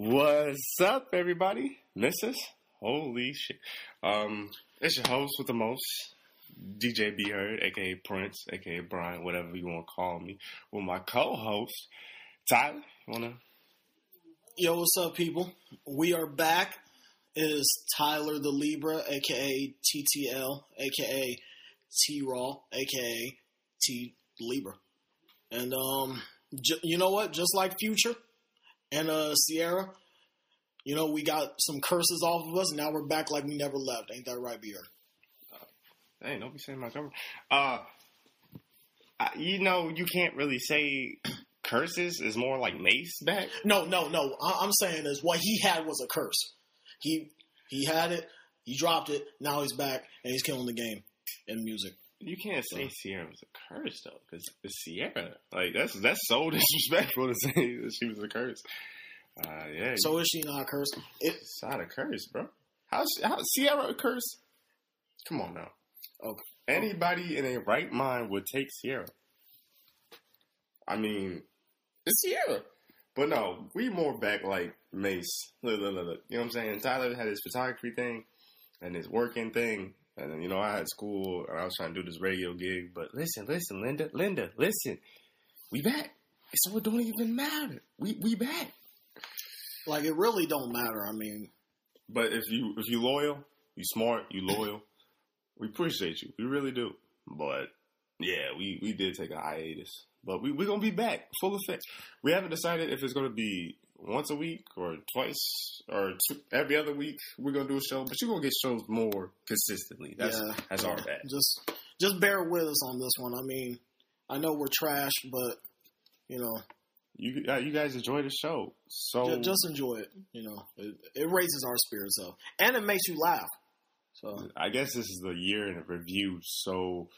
What's up, everybody? Missus? Holy shit. Um, it's your host with the most, DJ B Heard, aka Prince, aka Brian, whatever you want to call me, with my co-host, Tyler. You wanna? Yo, what's up, people? We are back. It is Tyler the Libra, aka TTL, aka T Raw, aka T Libra. And um, j- you know what? Just like Future and uh Ciara, you know we got some curses off of us. And now we're back like we never left. Ain't that right, Beer? Hey, don't be saying my cover. Uh, I, you know, you can't really say curses is more like Mase back. No, no, no. I- I'm saying is what he had was a curse. He he had it. He dropped it. Now he's back and he's killing the game in music. You can't say Ciara was a curse though, because it's Ciara. Like that's that's so disrespectful to say that she was a curse. Uh, yeah, So is she not a curse? It's not a curse, bro. How's how Ciara a curse? Come on now. Okay. Anybody in a right mind would take Ciara. I mean, it's Ciara. But no, we more back like Mase. Look, look, look, look. You know what I'm saying? Tyler had his photography thing and his working thing. And then, you know, I had school and I was trying to do this radio gig. But listen, listen, Linda, Linda, listen. We back. So it don't even matter. We we back. like it really don't matter. I mean, But if you if you loyal, you smart, you loyal, we appreciate you. We really do. But yeah, we, we did take a hiatus. But we we gonna be back full effect. We haven't decided if it's gonna be once a week or twice or two, every other week. We're gonna do a show, but you're gonna get shows more consistently. That's yeah, that's our bad. Just just bear with us on this one. I mean, I know we're trash, but you know, You uh, you guys enjoy the show, so ju- just enjoy it. You know, it, it raises our spirits up, and it makes you laugh. So I guess this is the year in review. So,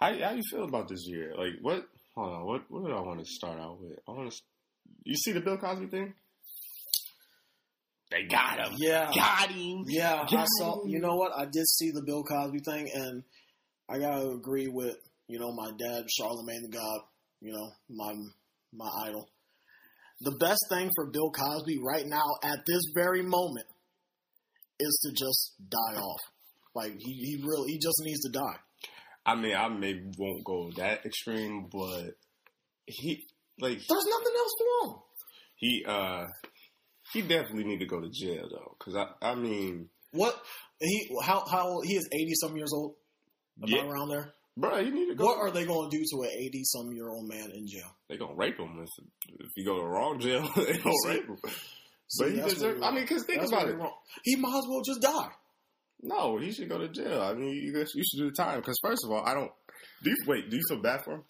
how how you feel about this year? Like, what? Hold on. What what did I want to start out with? I want to. You see the Bill Cosby thing? They got him. yeah, Got him. yeah. I saw. him. You know what? I did see the Bill Cosby thing, and I gotta agree with you know my dad, Charlemagne the God. You know my my idol. The best thing for Bill Cosby right now at this very moment is to just die off. Like he, he really he just needs to die. I mean, I maybe won't go that extreme, but he like There's nothing else him. he uh he definitely need to go to jail though, because I I mean, What he how how old- he is eighty some years old? About Yeah. around there. bro, he need to go. What are they going to do to an eighty some year old man in jail? they gonna rape him if if you go to the wrong jail. they gonna See? rape him. See, But he that's deserve. I mean, because think That's about it. wrong. He might as well just die. No, he should go to jail. I mean, you, you should do the time. Because first of all, I don't. Do you wait? Do you feel bad for him?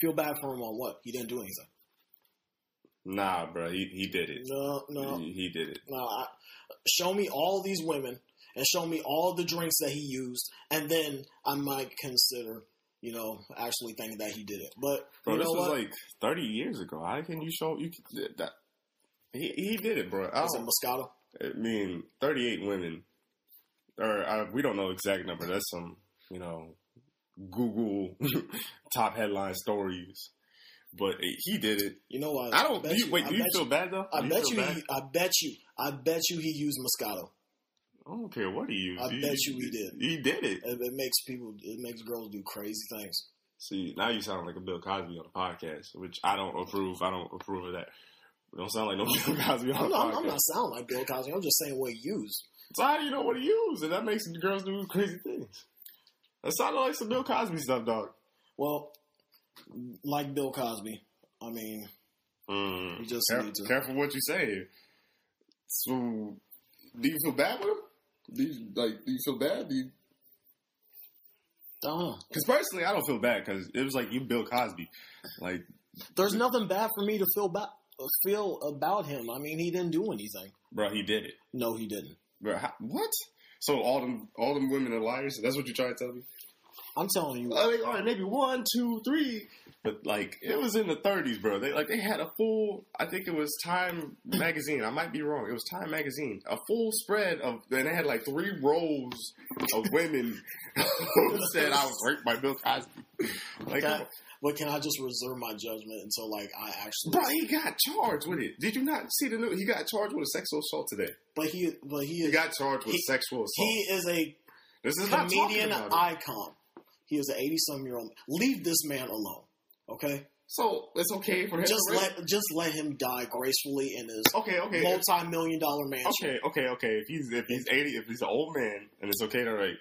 Feel bad for him on what? He didn't do anything. Nah, bro. He he did it. No, no, He, he did it. no. I, show me all these women and show me all the drinks that he used, and then I might consider, you know, actually thinking that he did it. But Bro, you this was what? like thirty years ago. How can you show you can- that? He he did it, bro. I, Is it Moscato? I mean, thirty-eight women, or uh, we don't know the exact number. That's some you know Google top headline stories. But eh, he did it. You know what? I don't. Do you, wait, I do you feel bad though? I Do bet you. He, I bet you. I bet you he used Moscato. I don't care what he used. I He- bet you he did. He did it. It, it makes people. It makes girls do crazy things. See, now you sound like a Bill Cosby on the podcast, which I don't approve. I don't approve of that. You don't sound like no Bill Cosby on I'm the not, podcast. I'm not sounding like Bill Cosby. I'm just saying what he used. So how do you know what he used? And that makes the girls do crazy things. That sounded like some Bill Cosby stuff, dog. Well, like Bill Cosby. I mean, Mm. You just Caref- need to- careful what you say. So, do you feel bad with him? Do you like? Do you feel bad? Do you? Because personally, I don't feel bad because it was like you, Bill Cosby. Like, there's nothing bad for me to feel ba- feel about him. I mean, he didn't do anything. bro, he did it. No, he didn't. Bro, how, what? So all them, all them women are liars. That's what you're trying to tell me? I'm telling you. Uh, I mean, all right, maybe one, two, three, but like it was in the 30s, bro. They like they had a full. I think it was Time magazine. I might be wrong. It was Time magazine. A full spread of. And they had like three rows of women who said I was raped by Bill Cosby. Like. But can I just reserve my judgment until like I actually? Bro, he got charged with it. Did you not see the news? He got charged with a sexual assault today. But he, but he He is, got charged with he- sexual assault. he is a this is comedian icon. He is an eighty-some year old. Leave this man alone, okay? So it's okay for him. Just to let just let him die gracefully in his Okay, okay, multi-million dollar mansion. okay, okay, okay. If he's if he's eighty, if he's an old man, and it's okay to rape.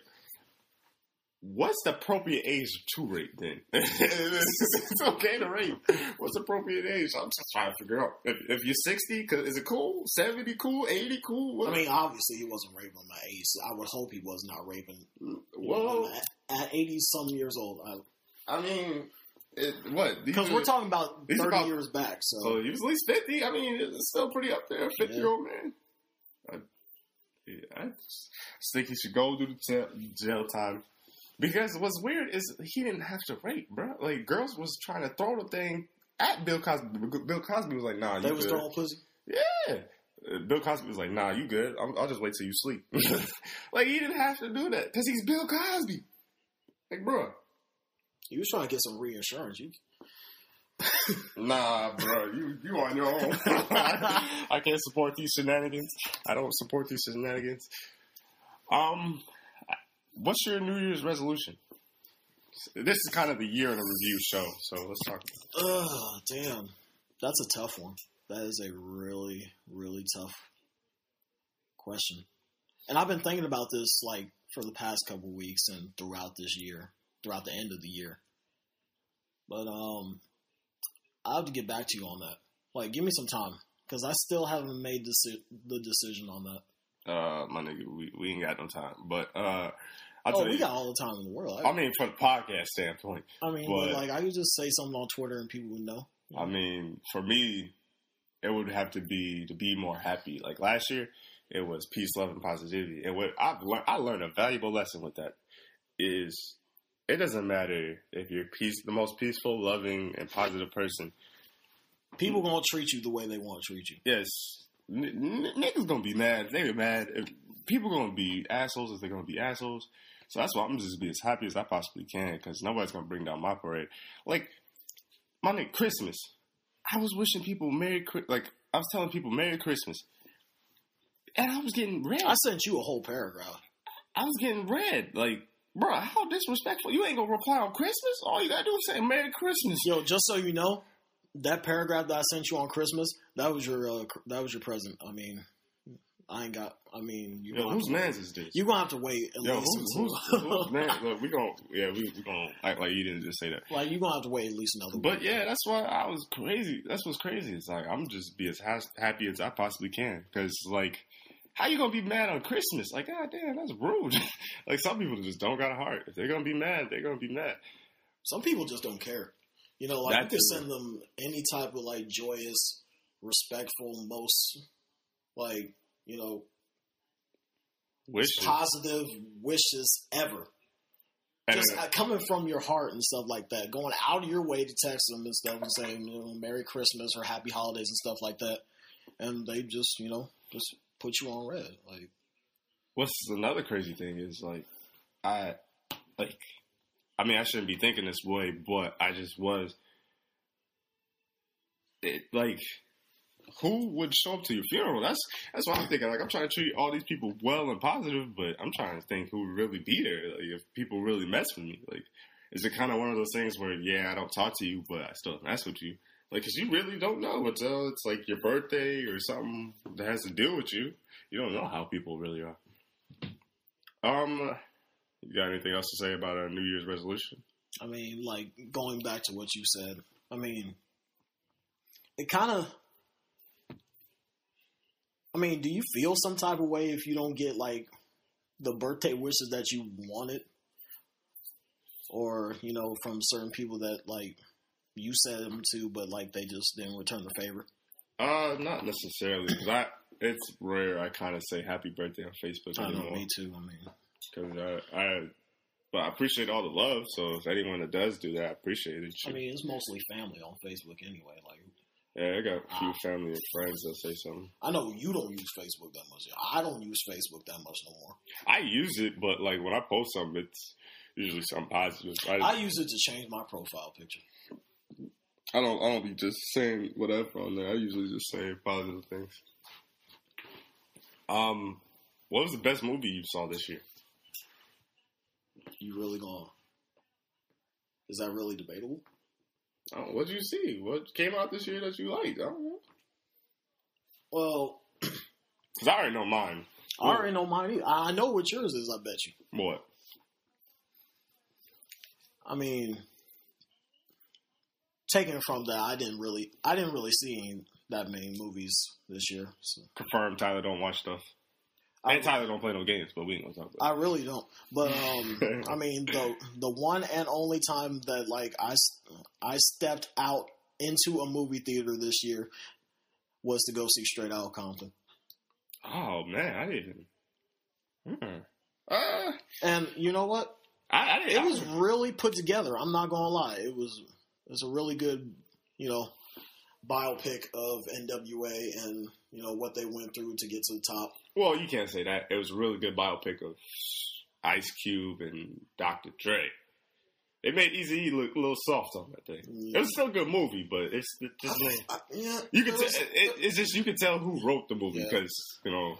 What's the appropriate age to rape then? it's okay to rape. What's the appropriate age? I'm just trying to figure out. If, if you're 60, 'cause is it cool? 70 cool? 80 cool? What? I mean, obviously he wasn't raping my age. I would hope he was not raping. well, at, at eighty some years old, I mean, it, what? because we're talking about thirty about- years back. So So he was at least 50. I mean, it's still pretty up there. 50 year old man. I, yeah, I just think he should go do the jail time. Because what's weird is he didn't have to rape, bro. Like, girls was trying to throw the thing at Bill Cosby. Bill Cosby was like, nah, they you was good. throwing pussy. Yeah. Uh, Bill Cosby was like, nah, you good. I'll, I'll just wait till you sleep. like, he didn't have to do that because he's Bill Cosby. Like, bro. He was trying to get some reinsurance. You Nah, bro, you you on your own. I can't support these shenanigans. I don't support these shenanigans. Um, what's your New Year's resolution? This is kind of the year in a review show, so let's talk. Ugh, damn. That's a tough one. That is a really, really tough question. And I've been thinking about this like for the past couple weeks and throughout this year, throughout the end of the year. But um I have to get back to you on that. Like give me some time cuz I still haven't made deci- the decision on that. Uh, my nigga, we, we ain't got no time, but uh, I'll oh, we got all the time in the world. I, I mean, from the podcast standpoint, I mean, but- like I could just say something on Twitter and people would know. I mean, for me, it would have to be to be more happy. Like last year, it was peace, love, and positivity. And what I've learned, I learned a valuable lesson with that is it doesn't matter if you're peace, the most peaceful, loving, and positive person. People going to treat you the way they want to treat you. Yes, n- n- niggas gonna be mad. They be mad. If people gonna be assholes if they're gonna be assholes. So that's why I'm just gonna be as happy as I possibly can because nobody's gonna bring down my parade. Like my nigga, Christmas. I was wishing people Merry like I was telling people Merry Christmas, and I was getting red. I sent you a whole paragraph. I was getting red. Like, bro, how disrespectful! You ain't gonna reply on Christmas. All you gotta do is say Merry Christmas. Yo, just so you know, that paragraph that I sent you on Christmas, that was your uh, that was your present. I mean, I ain't got. I mean, you Yo, gonna whose man's is this? you gonna have to wait at Yo, least who's, who's, who's man? Look, we gonna yeah, we we gonna act like you didn't just say that. like you gonna have to wait at least another. But week. yeah, that's why I was crazy. That's what's crazy. It's like I'm just be as ha- happy as I possibly can because like. How you gonna be mad on Christmas? Like, god damn, that's rude. like some people just don't got a heart. If they're gonna be mad, they're gonna be mad. some people just don't care. You know, like That you can send them any type of like joyous, respectful, most like you know Wishes. positive wishes ever. And, just uh, coming from your heart and stuff like that, going out of your way to text them and stuff and saying, you know, Merry Christmas or Happy Holidays and stuff like that, and they just, you know, just put you on red. Like, what's another crazy thing is like I like I mean I shouldn't be thinking this way, but I just was it like who would show up to your funeral? That's that's what I'm thinking. Like I'm trying to treat all these people well and positive, but I'm trying to think who would really be there. Like if people really mess with me, like is it kind of one of those things where yeah I don't talk to you, but I still mess with you? Like, cause you really don't know until it's like your birthday or something that has to do with you. You don't know how people really are. Um, you got anything else to say about our New Year's resolution? I mean, like going back to what you said, I mean, it kind of. I mean, do you feel some type of way if you don't get like the birthday wishes that you wanted, or you know, from certain people that like you said them to, but like they just didn't return the favor? Uh, not necessarily. 'cause I, it's rare I kind of say happy birthday on Facebook I know, me too. I mean, Because I, I, but I appreciate all the love. So if anyone that does do that, I appreciate it. I mean, it's mostly family on Facebook anyway. Like, yeah, I got a few family and friends that say something. I know you don't use Facebook that much. I don't use Facebook that much no more. I use it, but like when I post something, it's usually something positive. I, I use it to change my profile picture. I don't. I don't be just saying whatever on there. I usually just say positive things. Um, what was the best movie you saw this year? You really gonna? Is that really debatable? Oh, what did you see? What came out this year that you liked? I don't know. Well, Cause I already know mine. I already know mine. Either. I know what yours is. I bet you. What? I mean, taking from that, I didn't really, I didn't really see that many movies this year. So Confirm Tyler don't watch stuff. I, and Tyler don't play no games, but we ain't gonna talk about. It. I really don't. But um, I mean, the the one and only time that like I I stepped out into a movie theater this year was to go see Straight Outta Compton. Oh man, I didn't. Hmm. Uh, And you know what? I, I didn't. It was really put together. I'm not gonna lie. It was it was a really good, you know, biopic of NWA and you know what they went through to get to the top. Well, you can't say that. It was a really good biopic of Ice Cube and Dr. Dre. They made Easy E look a little soft on that thing. Yeah. It was still a good movie, but it's it just like I- yeah, you can tell. It, it's just you can tell who wrote the movie Yeah. because you know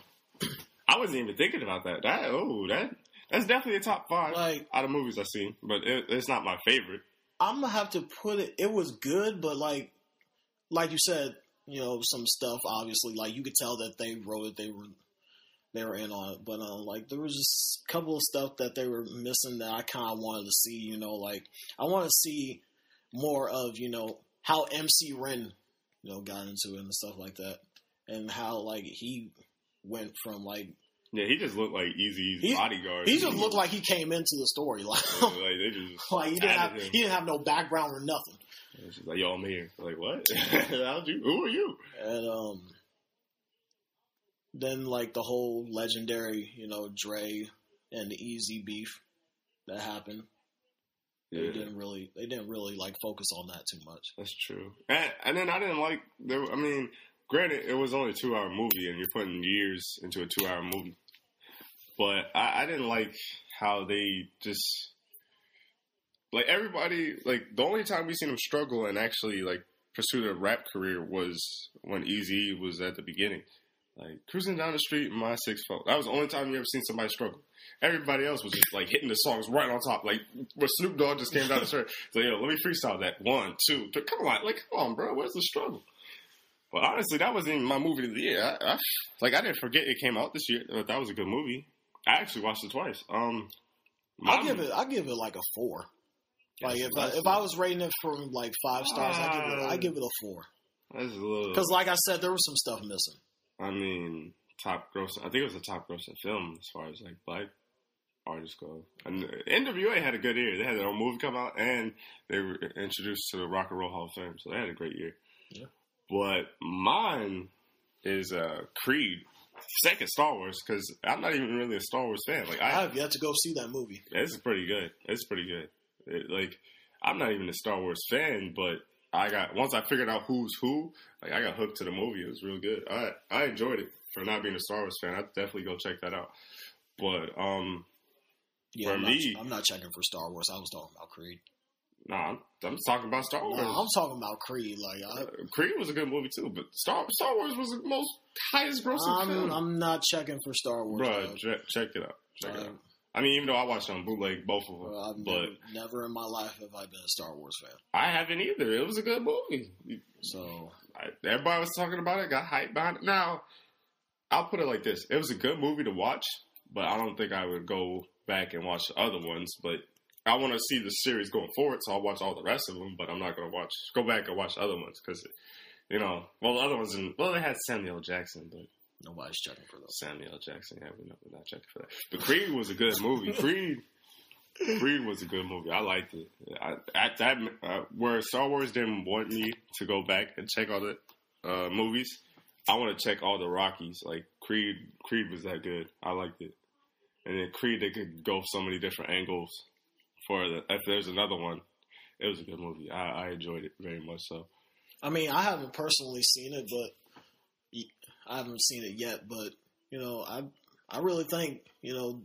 I wasn't even thinking about that. That oh that that's definitely a top five like out of movies I've seen, but it, it's not my favorite. I'm gonna have to put it. It was good, but like, like you said, you know, some stuff obviously, like you could tell that they wrote it. They were they were in on it, but uh, like there was just a couple of stuff that they were missing that I kind of wanted to see. You know, like I want to see more of you know how MC Ren, you know, got into it and stuff like that, and how like he went from like Yeah, he just looked like Eazy's He- bodyguard. he just looked like he came into the story like. like they just Like he didn't have him. he didn't have no background or nothing. Just like, yo, I'm here. Like, what? How'd you? Who are you? And um, then like the whole legendary, you know, Dre and the Eazy beef that happened. They didn't really, they didn't really like focus on that too much. that's true. And, and then I didn't like. There, I mean, granted, it was only a two hour movie, and you're putting years into a two hour movie. But I, I didn't like how they just like everybody. Like the only time we seen him struggle and actually like pursue a rap career was when Eazy was at the beginning. Like cruising down the street my six foot. That was the only time you ever seen somebody struggle. Everybody else was just like hitting the songs right on top. Like when Snoop Dogg just came down the street, like yo, let me freestyle that one, two, three. Come on, like come on, bro, where's the struggle? But honestly, that wasn't even my movie of the year. I, I, like I didn't forget it came out this year. That was a good movie. I actually watched it twice. Um, I'll give it, I'll give it like a four. Like if I, if I was rating it from like five stars, I give it, I give it a four. that's a little Because like I said, there was some stuff missing. I mean, top gross. I think it was a top grossing film as far as like black artists go. And NWA had a good year. They had their own movie come out, and they were introduced to the Rock and Roll Hall of Fame, so they had a great year. Yeah. But mine is uh, Creed, second Star Wars, because I'm not even really a Star Wars fan. Like I I, have yet to go see that movie. it's pretty good. It's pretty good. It, like I'm not even a Star Wars fan, but I got once I figured out who's who, like I got hooked to the movie. It was real good. I I enjoyed it for not being a Star Wars fan. I'd definitely go check that out. But um, Yeah, For I'm, me- not, I'm not checking for Star Wars. I was talking about Creed. nah, I'm, I'm talking about Star Wars. No, I'm talking about Creed. Like I, Uh, Creed was a good movie too, but Star Star Wars was the most highest grossing I'm, film. I'm not checking for Star Wars. Dog. check, check it out. Check it Uh, out. I mean, even though I watched on bootleg both of them, Well, but never, never in my life have I been a Star Wars fan. I haven't either. It was a good movie. So I, everybody was talking about it, got hyped behind it. Now, I'll put it like this: it was a good movie to watch, but I don't think I would go back and watch the other ones. But I want to see the series going forward, so I'll watch all the rest of them. But I'm not going to watch go back and watch the other ones because, you know, well, the other ones, in, well, they had Samuel Jackson, but nobody's checking for those. Samuel L. Jackson, yeah, we're not, we're not checking for that. But Creed was a good movie. Creed. Creed was a good movie. I liked it. I, at that uh, where Star Wars didn't want me to go back and check all the uh, movies, I want to check all the Rockies. Like Creed, Creed was that good. I liked it. And then Creed, they could go so many different angles. For the, if there's another one, it was a good movie. I, I enjoyed it very much. So I mean, I haven't personally seen it, but I haven't seen it yet. But you know, I I really think you know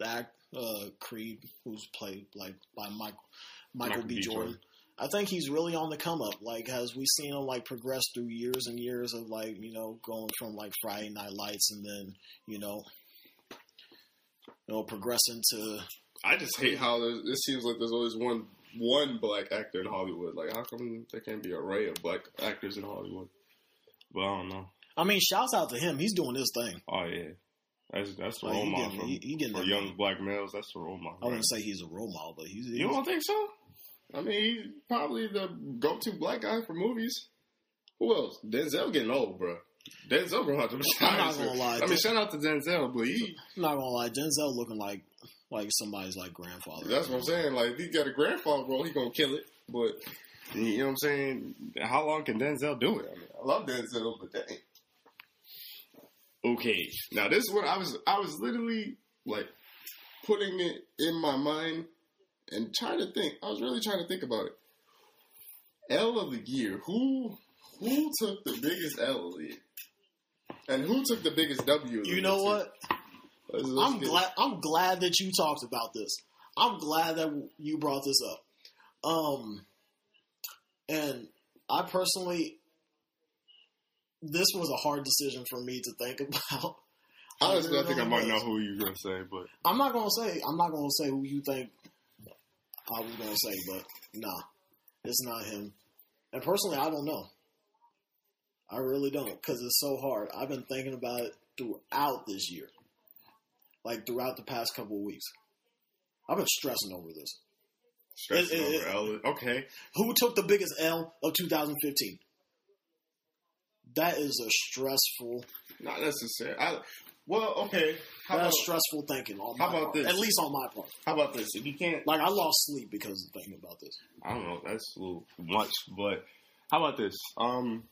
that uh, Creed, who's played like by Michael Michael, Michael B. Jordan. Jordan. I think he's really on the come up. Like, as we seen him like progress through years and years of like you know going from like Friday Night Lights and then you know you know progressing to I just hate how there's, it seems like there's always one one black actor in Hollywood. Like, how come there can't be an array of black actors in Hollywood? But I don't know. I mean, shouts out to him. He's doing his thing. Oh yeah, that's that's the Like, role model getting- for, he- he for young money. black males. That's the role model. I wouldn't say he's a role model, but he's, he's You don't think so? I mean, he's probably the go-to black guy for movies. Who else? Denzel getting old, bro. Denzel gonna have I'm not gonna lie. I mean, shout out to Denzel, but he, I'm not gonna lie, Denzel looking like like somebody's like grandfather. that's what I'm saying. Like, if he got a grandfather role, he gonna kill it. But you know what I'm saying? How long can Denzel do it? I mean, I love Denzel, but dang. Okay, now this is what I was. I was literally like putting it in my mind and trying to think. I was really trying to think about it. L of the year. Who who took the biggest L of the year? And who took the biggest W? You know what? Let's- let's I'm glad. I'm glad that you talked about this. I'm glad that you brought this up. Um, and I personally, this was a hard decision for me to think about. Honestly, I think I might know who you're gonna say, but I'm not gonna say. I'm not gonna say who you think I was gonna say, but nah, it's not him. And personally, I don't know. I really don't because it's so hard. I've been thinking about it throughout this year, like throughout the past couple of weeks. I've been stressing over this. stressing It- it- over L. Okay, Who took the biggest L of 2015? That is a stressful. not necessary. I, well, okay. How about, That's stressful thinking on how about part. this? At least on my part. how about this? If you can't, Like I lost sleep because of thinking about this. I don't know. That's a little much, but how about this? Um,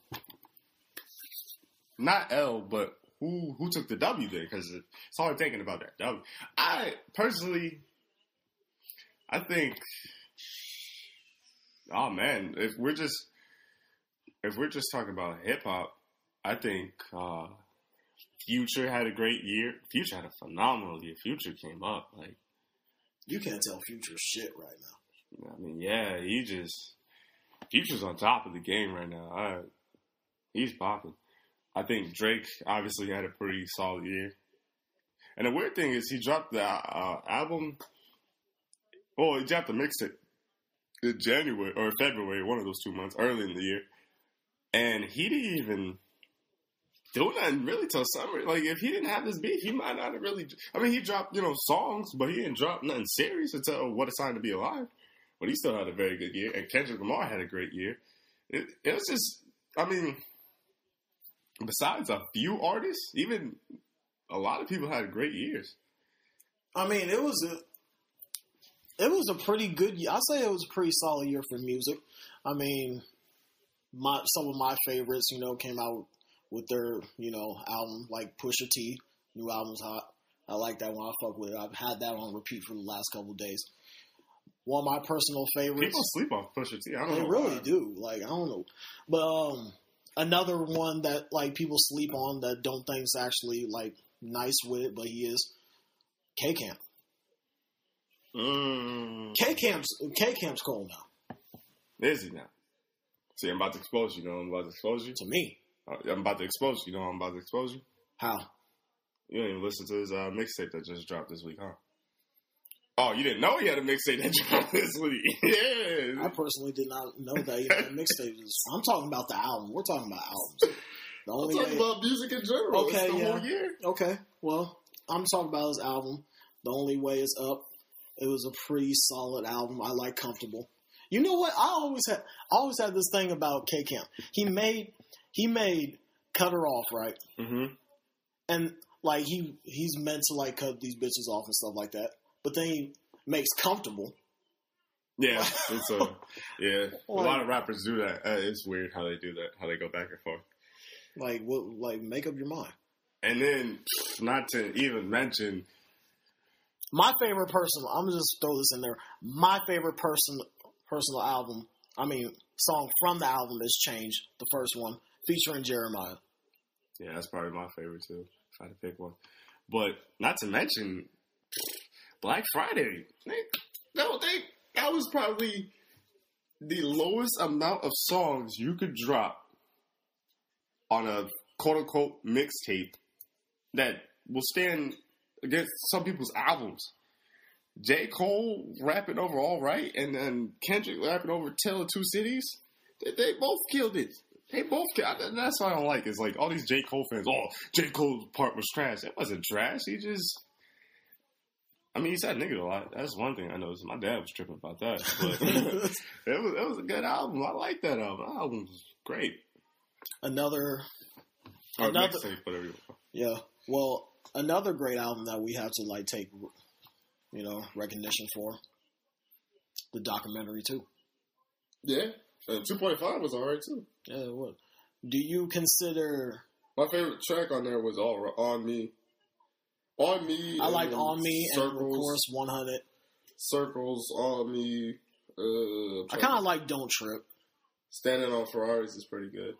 not L, but who who took the W then? Because it's hard thinking about that W. I personally, I think, oh man, if we're just if we're just talking about hip hop, I think uh, Future had a great year. Future had a phenomenal year. Future came up like. You can't tell future shit right now. I mean, yeah, he just Future's on top of the game right now. I, he's popping. I think Drake obviously had a pretty solid year. And the weird thing is, he dropped the uh, album. Well, he dropped the mixtape in January or February, one of those two months, early in the year, and he didn't even do nothing really till summer. Like, if he didn't have this beef, he might not have really. I mean, he dropped you know songs, but he didn't drop nothing serious until "What a Time to Be Alive." But he still had a very good year, and Kendrick Lamar had a great year. It, it was just, I mean, besides a few artists, even a lot of people had great years. I mean, it was a it was a pretty good year. I say it was a pretty solid year for music. I mean, my some of my favorites, you know, came out with their you know album like Pusha T. New album's hot. I like that one. I fuck with it. I've had that on repeat for the last couple days. One of my personal favorites. People sleep on Pusha T. I don't They know. really why. do. Like I don't know, but um, another one that like people sleep on that don't think's actually like nice with it, but he is K Camp. Mm, K Camp's K Camp's cold now is he now? See, I'm about to expose you. You know, I'm about to expose you. to me. Uh, I'm about to expose you. You know, I'm about to expose you. How? You didn't even listen to his uh, mixtape that just dropped this week, huh? Oh, you didn't know he had a mixtape that dropped this week? yeah. I personally did not know that you know, mixtape is. I'm talking about the album. We're talking about albums. The I'm talking way. about music in general. Okay, yeah. whole year. Okay, well, I'm talking about his album. The only way is up. It was a pretty solid album. I like comfortable. You know what? I always had I always had this thing about K Camp. He made he made cut her off right, Mm-hmm. and like he he's meant to like cut these bitches off and stuff like that. But then he makes comfortable. Yeah, it's a yeah. A lot of rappers do that. Uh, it's weird how they do that. How they go back and forth. Like what? Like make up your mind. And then, not to even mention, My favorite person. I'm gonna just throw this in there. My favorite person personal album. I mean, song from the album is "Change," the first one featuring Jeremiah. yeah, that's probably my favorite too. If I to pick one, but not to mention, Black Friday. They, no, they that was probably the lowest amount of songs you could drop on a quote unquote mixtape that will stand against some people's albums. J. Cole rapping over All Right and then Kendrick rapping over Tale of Two Cities. They, they both killed it. They both killed That's what I don't like. Is like all these J. Cole fans, oh, J. Cole's part was trash. It wasn't trash. He just. I mean, he said nigga a lot. That's one thing I noticed. My dad was tripping about that. But it was it was a good album. I like that album. That album was great. Another Or Another- mixtape, whatever you want. Yeah. Well, another great album that we have to like take, you know, recognition for. The documentary too. Yeah. And 2.5 was alright too. Yeah, it was. Do you consider? My favorite track on there was all on me. On me. I like On Me and of circles, course 100. circles on me. Uh, I kind of like Don't Trip. standing on Ferraris is pretty good.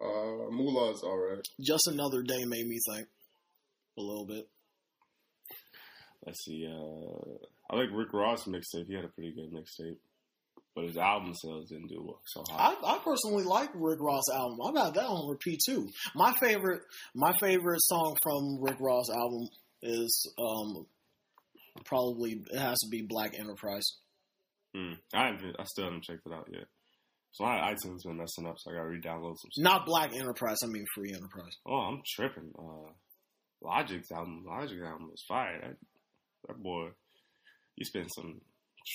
Uh, Moolah's all right. Just Another Day made me think a little bit. Let's see. Uh, I like Rick Ross mixtape. He had a pretty good mixtape, but his album sales didn't do well, so. I, I personally like Rick Ross album. I've got that on repeat too. My favorite, my favorite song from Rick Ross album is um probably it has to be Black Enterprise. Hmm. I I still haven't checked it out yet. So my iTunes been messing up, so I gotta re-download some. stuff. Not Black Enterprise. I mean Free Enterprise. Oh, I'm tripping. Uh, Logic's album, Logic album was fire. That that boy, he spent some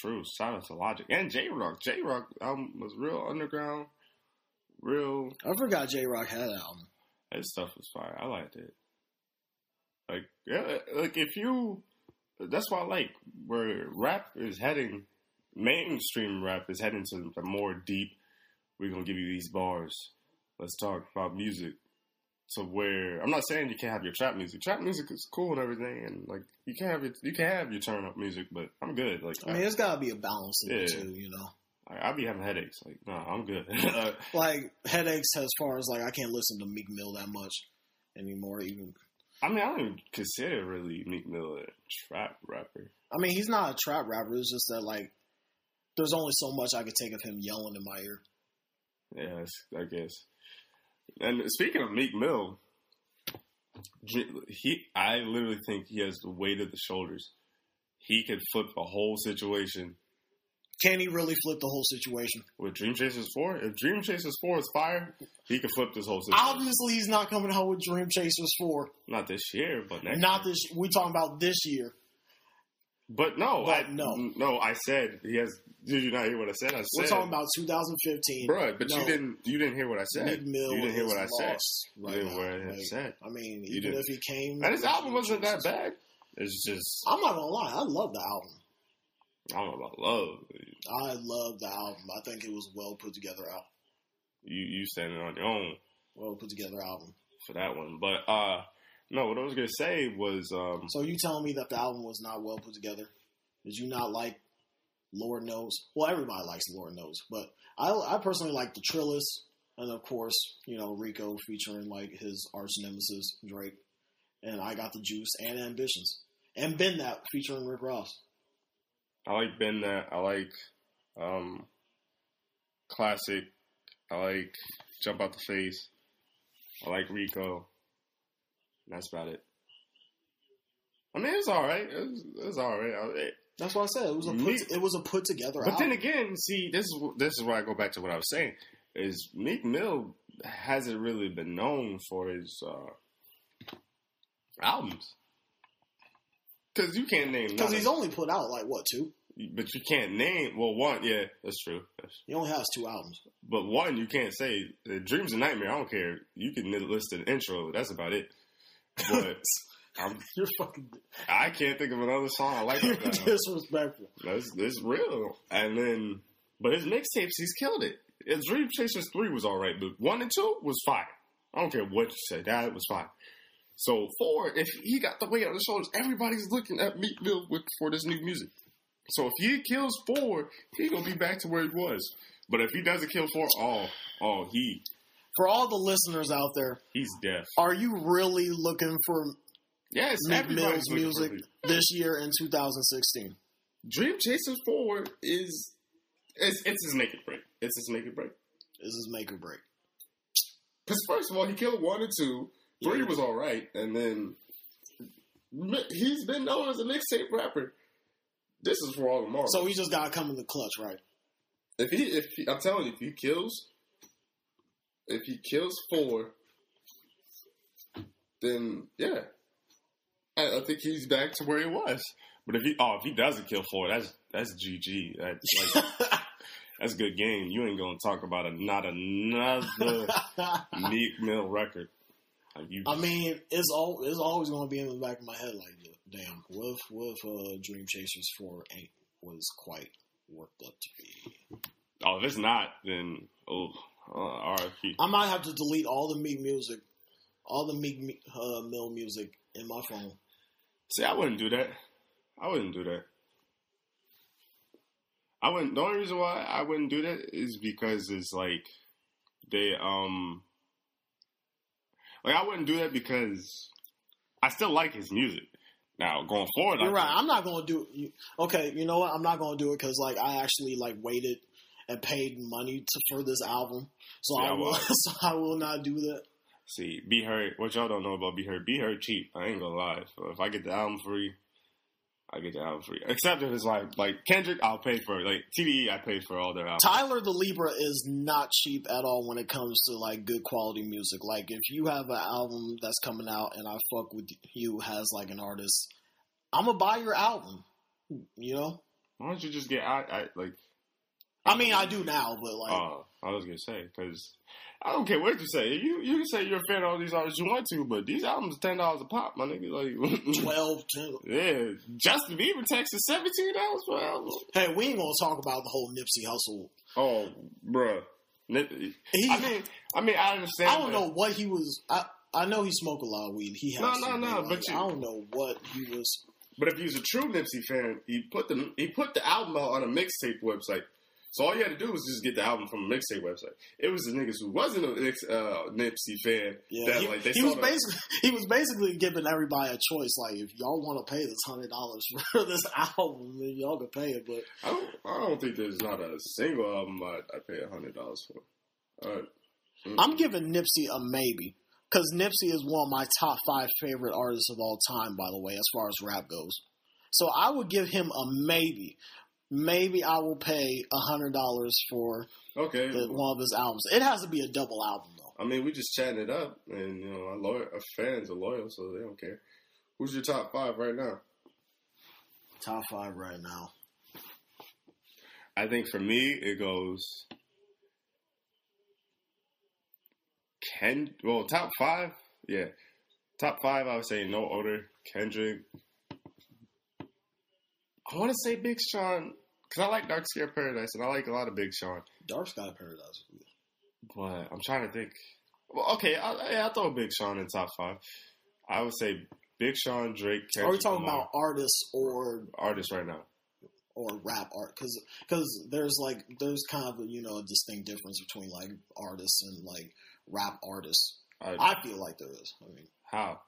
true. Shout out to Logic and Jay Rock. Jay Rock album was real underground, real. I forgot Jay Rock had an album. His stuff was fire. I liked it. Like, yeah, like if you, that's why I like where rap is heading. Mainstream rap is heading to the more deep. We're gonna give you these bars. Let's talk about music. To where I'm not saying you can't have your trap music. Trap music is cool and everything, and like you can have your you can have your turn up music, but I'm good. Like I mean, there's got to be a balance in it too. You know, I, I be having headaches. Like no, I'm good. like headaches as far as like I can't listen to Meek Mill that much anymore. Even I mean, I don't even consider really Meek Mill a trap rapper. I mean, he's not a trap rapper. It's just that like there's only so much I could take of him yelling in my ear. Yes, I guess. And speaking of Meek Mill, he I literally think he has the weight of the shoulders. He could flip the whole situation Can he really flip the whole situation? with Dream Chasers Four. If Dream Chasers Four is fire, he could flip this whole situation. Obviously, he's not coming out with Dream Chasers four. Not this year, but next. Not year. this. We're talking about this year. But no, But I, no. no. I said he has. Did you not hear what I said? I said, We're talking about 2015, Bruh, but No. you didn't. You didn't hear what I said. You didn't hear what I said. lost You didn't hear what I said. I mean, You even didn't. if he came, And his album wasn't that bad. It's just I'm not gonna lie, I love the album. I don't know about love. I love the album. I think it was well put together album. You you standing on your own Well put together album. for that one. But uh no, what I was gonna say was um So you telling me that the album was not well put together? Did you not like Lord Knows? Well, everybody likes Lord Knows, but I, I personally like the Trillest, and of course, you know Rico featuring like his arch nemesis Drake, and I got the Juice and Ambitions, and Ben that featuring Rick Ross. I like Ben that I like um classic. I like jump out the face. I like Rico. That's about it. I mean, it's all right. It was, it was all right. It- That's what I said. It was a put. It was a put together. But then again, see, this is this is where I go back to what I was saying. Is Meek Mill hasn't really been known for his uh, albums because you can't name because he's only put out like what two? but you can't name well one. Yeah, that's true. That's, He only has two albums. but one you can't say uh, Dreams a Nightmare. I don't care. You can list an intro. That's about it. But I'm, You're fucking. I can't think of another song I like. You're that. disrespectful. That's that's real. And then, but his mixtapes, he's killed it. His Dream Chasers three was all right, but one and two was fire. I don't care what you say, that was fine. So four, if he got the weight on his shoulders, everybody's looking at Meek Mill with, for this new music. So if he kills four, he gonna be back to where he was. But if he doesn't kill four, oh, oh, he For all the listeners out there, he's deaf. are you really looking for Yes, Meek Mill's music this year in 2016. Dream Chasers Forward is it's it's his make it break. It's his make it break. It's his make or break. Because first of all, he killed one and two. Three Yeah. was all right, and then he's been known as a mixtape rapper. This is for all the marbles. So he just got to come in the clutch, right? if he, if he, I'm telling you, if he kills, if he kills four, then yeah, I, I think he's back to where he was. But if he, oh, if he doesn't kill four, that's that's GG. That's like that's a good game. You ain't gonna talk about a, not another Meek Mill record. Like you, I mean, it's all it's always going to be in the back of my head. Like, damn, what if, what if uh, Dream Chasers Four ain't was quite worked up to be? oh, if it's not, then oh, uh. I might have to delete all the Meek music, all the Meek uh, Mill music in my phone. See, I wouldn't do that. I wouldn't do that. I wouldn't. The only reason why I wouldn't do that is because it's like they um like I wouldn't do that because I still like his music. Now going forward, You're I right. think- I'm not going to do. Okay, you know what? I'm not going to do it because like I actually like waited and paid money to for this album, so Yeah, I will. well. so I will not do that. See, Be Heard. What y'all don't know about Be Heard? Be Heard cheap. I ain't gonna lie. So if I get the album free, I get the album free. Except if it's like like Kendrick, I'll pay for it. Like TDE, I paid for all their albums. Tyler the Libra is not cheap at all when it comes to like good quality music. Like if you have an album that's coming out and I fuck with you as like an artist, I'm gonna buy your album. You know, Why don't you just get I, I like? I mean I do now, but like Uh, I was gonna say because I don't care what you say. You you can say you're a fan of all these artists you want to, but these albums are ten dollars a pop, my nigga. Like, 12, 10. yeah, Justin Bieber Texas seventeen dollars per album. Hey, we ain't gonna talk about the whole Nipsey Hussle. Oh, bruh. He, I mean, I mean, I understand. I don't that. know what he was. I I know he smoked a lot of weed. He has No, no, no, like, but you- I don't know what he was. But if he was a true Nipsey fan, he put the he put the album out on a mixtape website. So all you had to do was just get the album from a mixtape website. It was the niggas who wasn't a uh, Nipsey fan Yeah, that he, like they he was the- basically he was basically giving everybody a choice. Like, if y'all want to pay this hundred dollars for this album, then y'all can pay it. But I don't, I don't think there's not a single album I, I pay a hundred dollars for. Uh, mm. I'm giving Nipsey a maybe because Nipsey is one of my top five favorite artists of all time. By the way, as far as rap goes, so I would give him a maybe. Maybe I will pay a hundred dollars for okay. the, one of his albums. It has to be a double album though. I mean, we just chatting it up, and you know, our, loyal, our fans are loyal, so they don't care. Who's your top five right now? Top five right now. I think for me, it goes Ken. Well, top five, yeah, top five. I would say no order. Kendrick. I want to say Big Sean because I like Dark Sky Paradise and I like a lot of Big Sean, Dark Sky Paradise. but I'm trying to think. Well, okay, I, yeah, I throw Big Sean in top five. I would say Big Sean, Drake. Kendrick, Are we talking Lamar. about artists or artists right now? or rap art? Because there's like there's kind of a, you know a distinct difference between like artists and like rap artists. I, I feel like there is. I mean, how?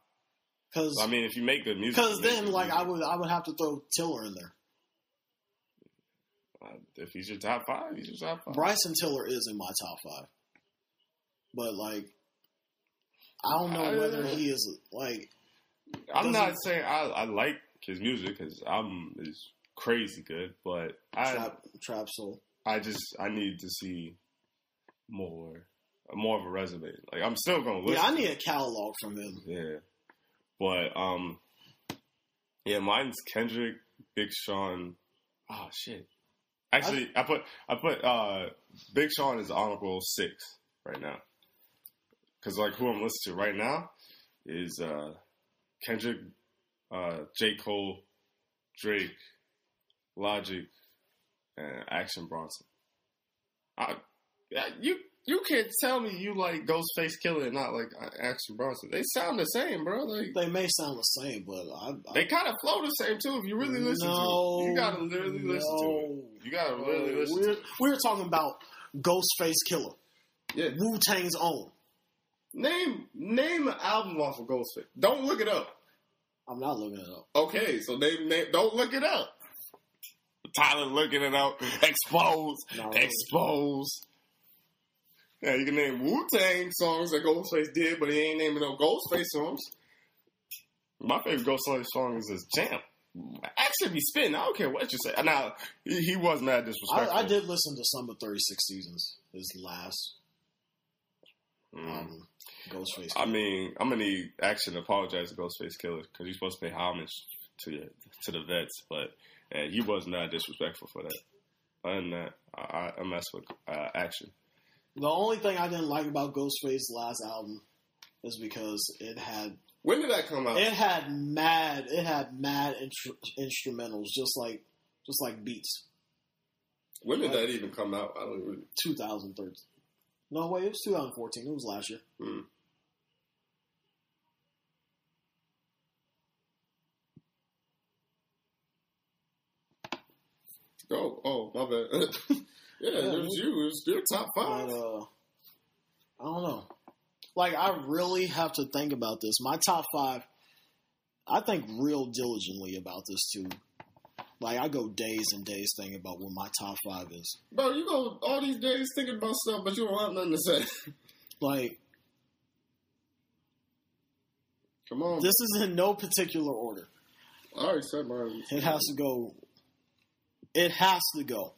Because I mean, if you make good music, because then like I would I would have to throw Tiller in there. Uh, if he's your top five, he's your top five. Bryson Tiller is in my top five, but like I don't know I- whether he is like I'm not saying I, I like his music because album is crazy good, but I trap trap soul. I just I need to see more more of a resume. Like I'm still gonna listen. Yeah, I need a catalog from him. Yeah, but um, yeah, mine's Kendrick, Big Sean. Oh shit! Actually, I put I put uh Big Sean is honorable six right now because like who I'm listening to right now is uh Kendrick, uh J Cole, Drake, Logic, and Action Bronson. I, yeah, you you can't tell me you like Ghostface Killah and not like uh, Action Bronson. They sound the same, bro. Like They may sound the same, but I, I they kind of flow the same too. If you really listen no, to it, you gotta literally listen to it. You gotta really listen. We're, to it. we're talking about Ghostface Killah, Yeah, Wu Tang's own. name name an album off of Ghostface. Don't look it up. I'm not looking it up. Okay, so they, they don't look it up. Tyler looking it up. Expose. No. Yeah, you can name Wu Tang songs that Ghostface did, but he ain't naming no Ghostface songs. My favorite Ghostface song is his Champ. Actually, be spitting. I don't care what you say. Now he, he was mad disrespectful. I did listen to some of 36 Seasons, his last Mm. um, Ghostface. I mean, I'm gonna need action to apologize to Ghostface Killah because you're supposed to pay homage to the to the vets, but uh, he was not disrespectful for that. Other than that, I, I mess with uh, action. The only thing I didn't like about Ghostface's last album is because it had When did that come out? it had mad it had mad intr- instrumentals, just like just like beats. when did that even come out? I don't even. 2013. No, wait, it was 2014. It was last year. Hmm. Oh, oh, my bad. yeah, Yeah, it was you. It was your top But, five. uh, I don't know. Like, I really have to think about this. My top five, I think real diligently about this too. Like, I go days and days thinking about what my top five is. Bro, you go all these days thinking about stuff, but you don't have nothing to say. Like, Come on. this is in no particular order. I already said mine. It has to go. It has to go.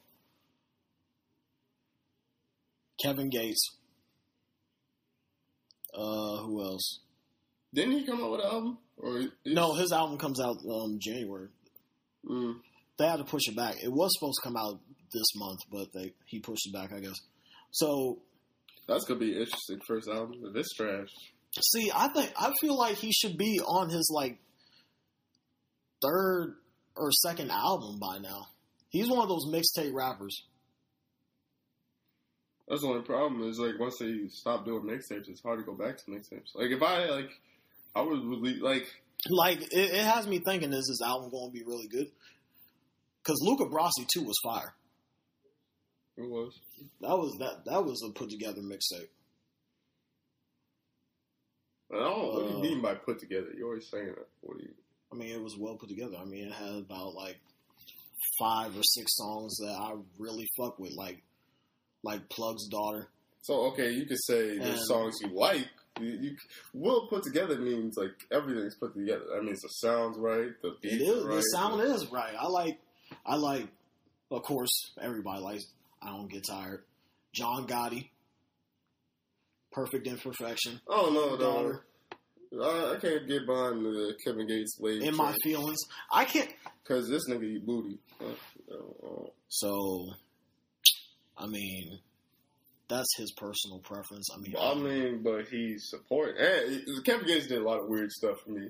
Kevin Gates. Uh, who else? Didn't he come out with an album? Or No, his album comes out um January. Mm. They had to push it back. It was supposed to come out this month, but they he pushed it back, I guess. So That's gonna be an interesting first album. If it's trash, see, I think I feel like he should be on his like third or second album by now. He's one of those mixtape rappers. that's the only problem. Is like once they stop doing mixtapes, it's hard to go back to mixtapes. Like if I like, I would really like. Like it, it has me thinking, is this album going to be really good? Because Luca Brasi too was fire. It was. That was that that was a put together mixtape. I don't know. What do you Uh, mean by put together? You're always saying that. What do you? I mean, it was well put together. I mean, it had about like five or six songs that I really fuck with, like like Plug's Daughter. So okay, you could say there's songs you like. You, you well put together means like everything's put together. I mean, the sounds right, the beats It is right. the sound is right. I like I like. Of course, everybody likes. I don't get tired. John Gotti, Perfect Imperfection, Oh no, no. Daughter. I, I can't get behind the Kevin Gates lady In My Feelings. I can't. because this nigga eat booty. Uh, uh. So, I mean, that's his personal preference. I mean, I mean, but he's supporting. And Kevin Gates did a lot of weird stuff for me.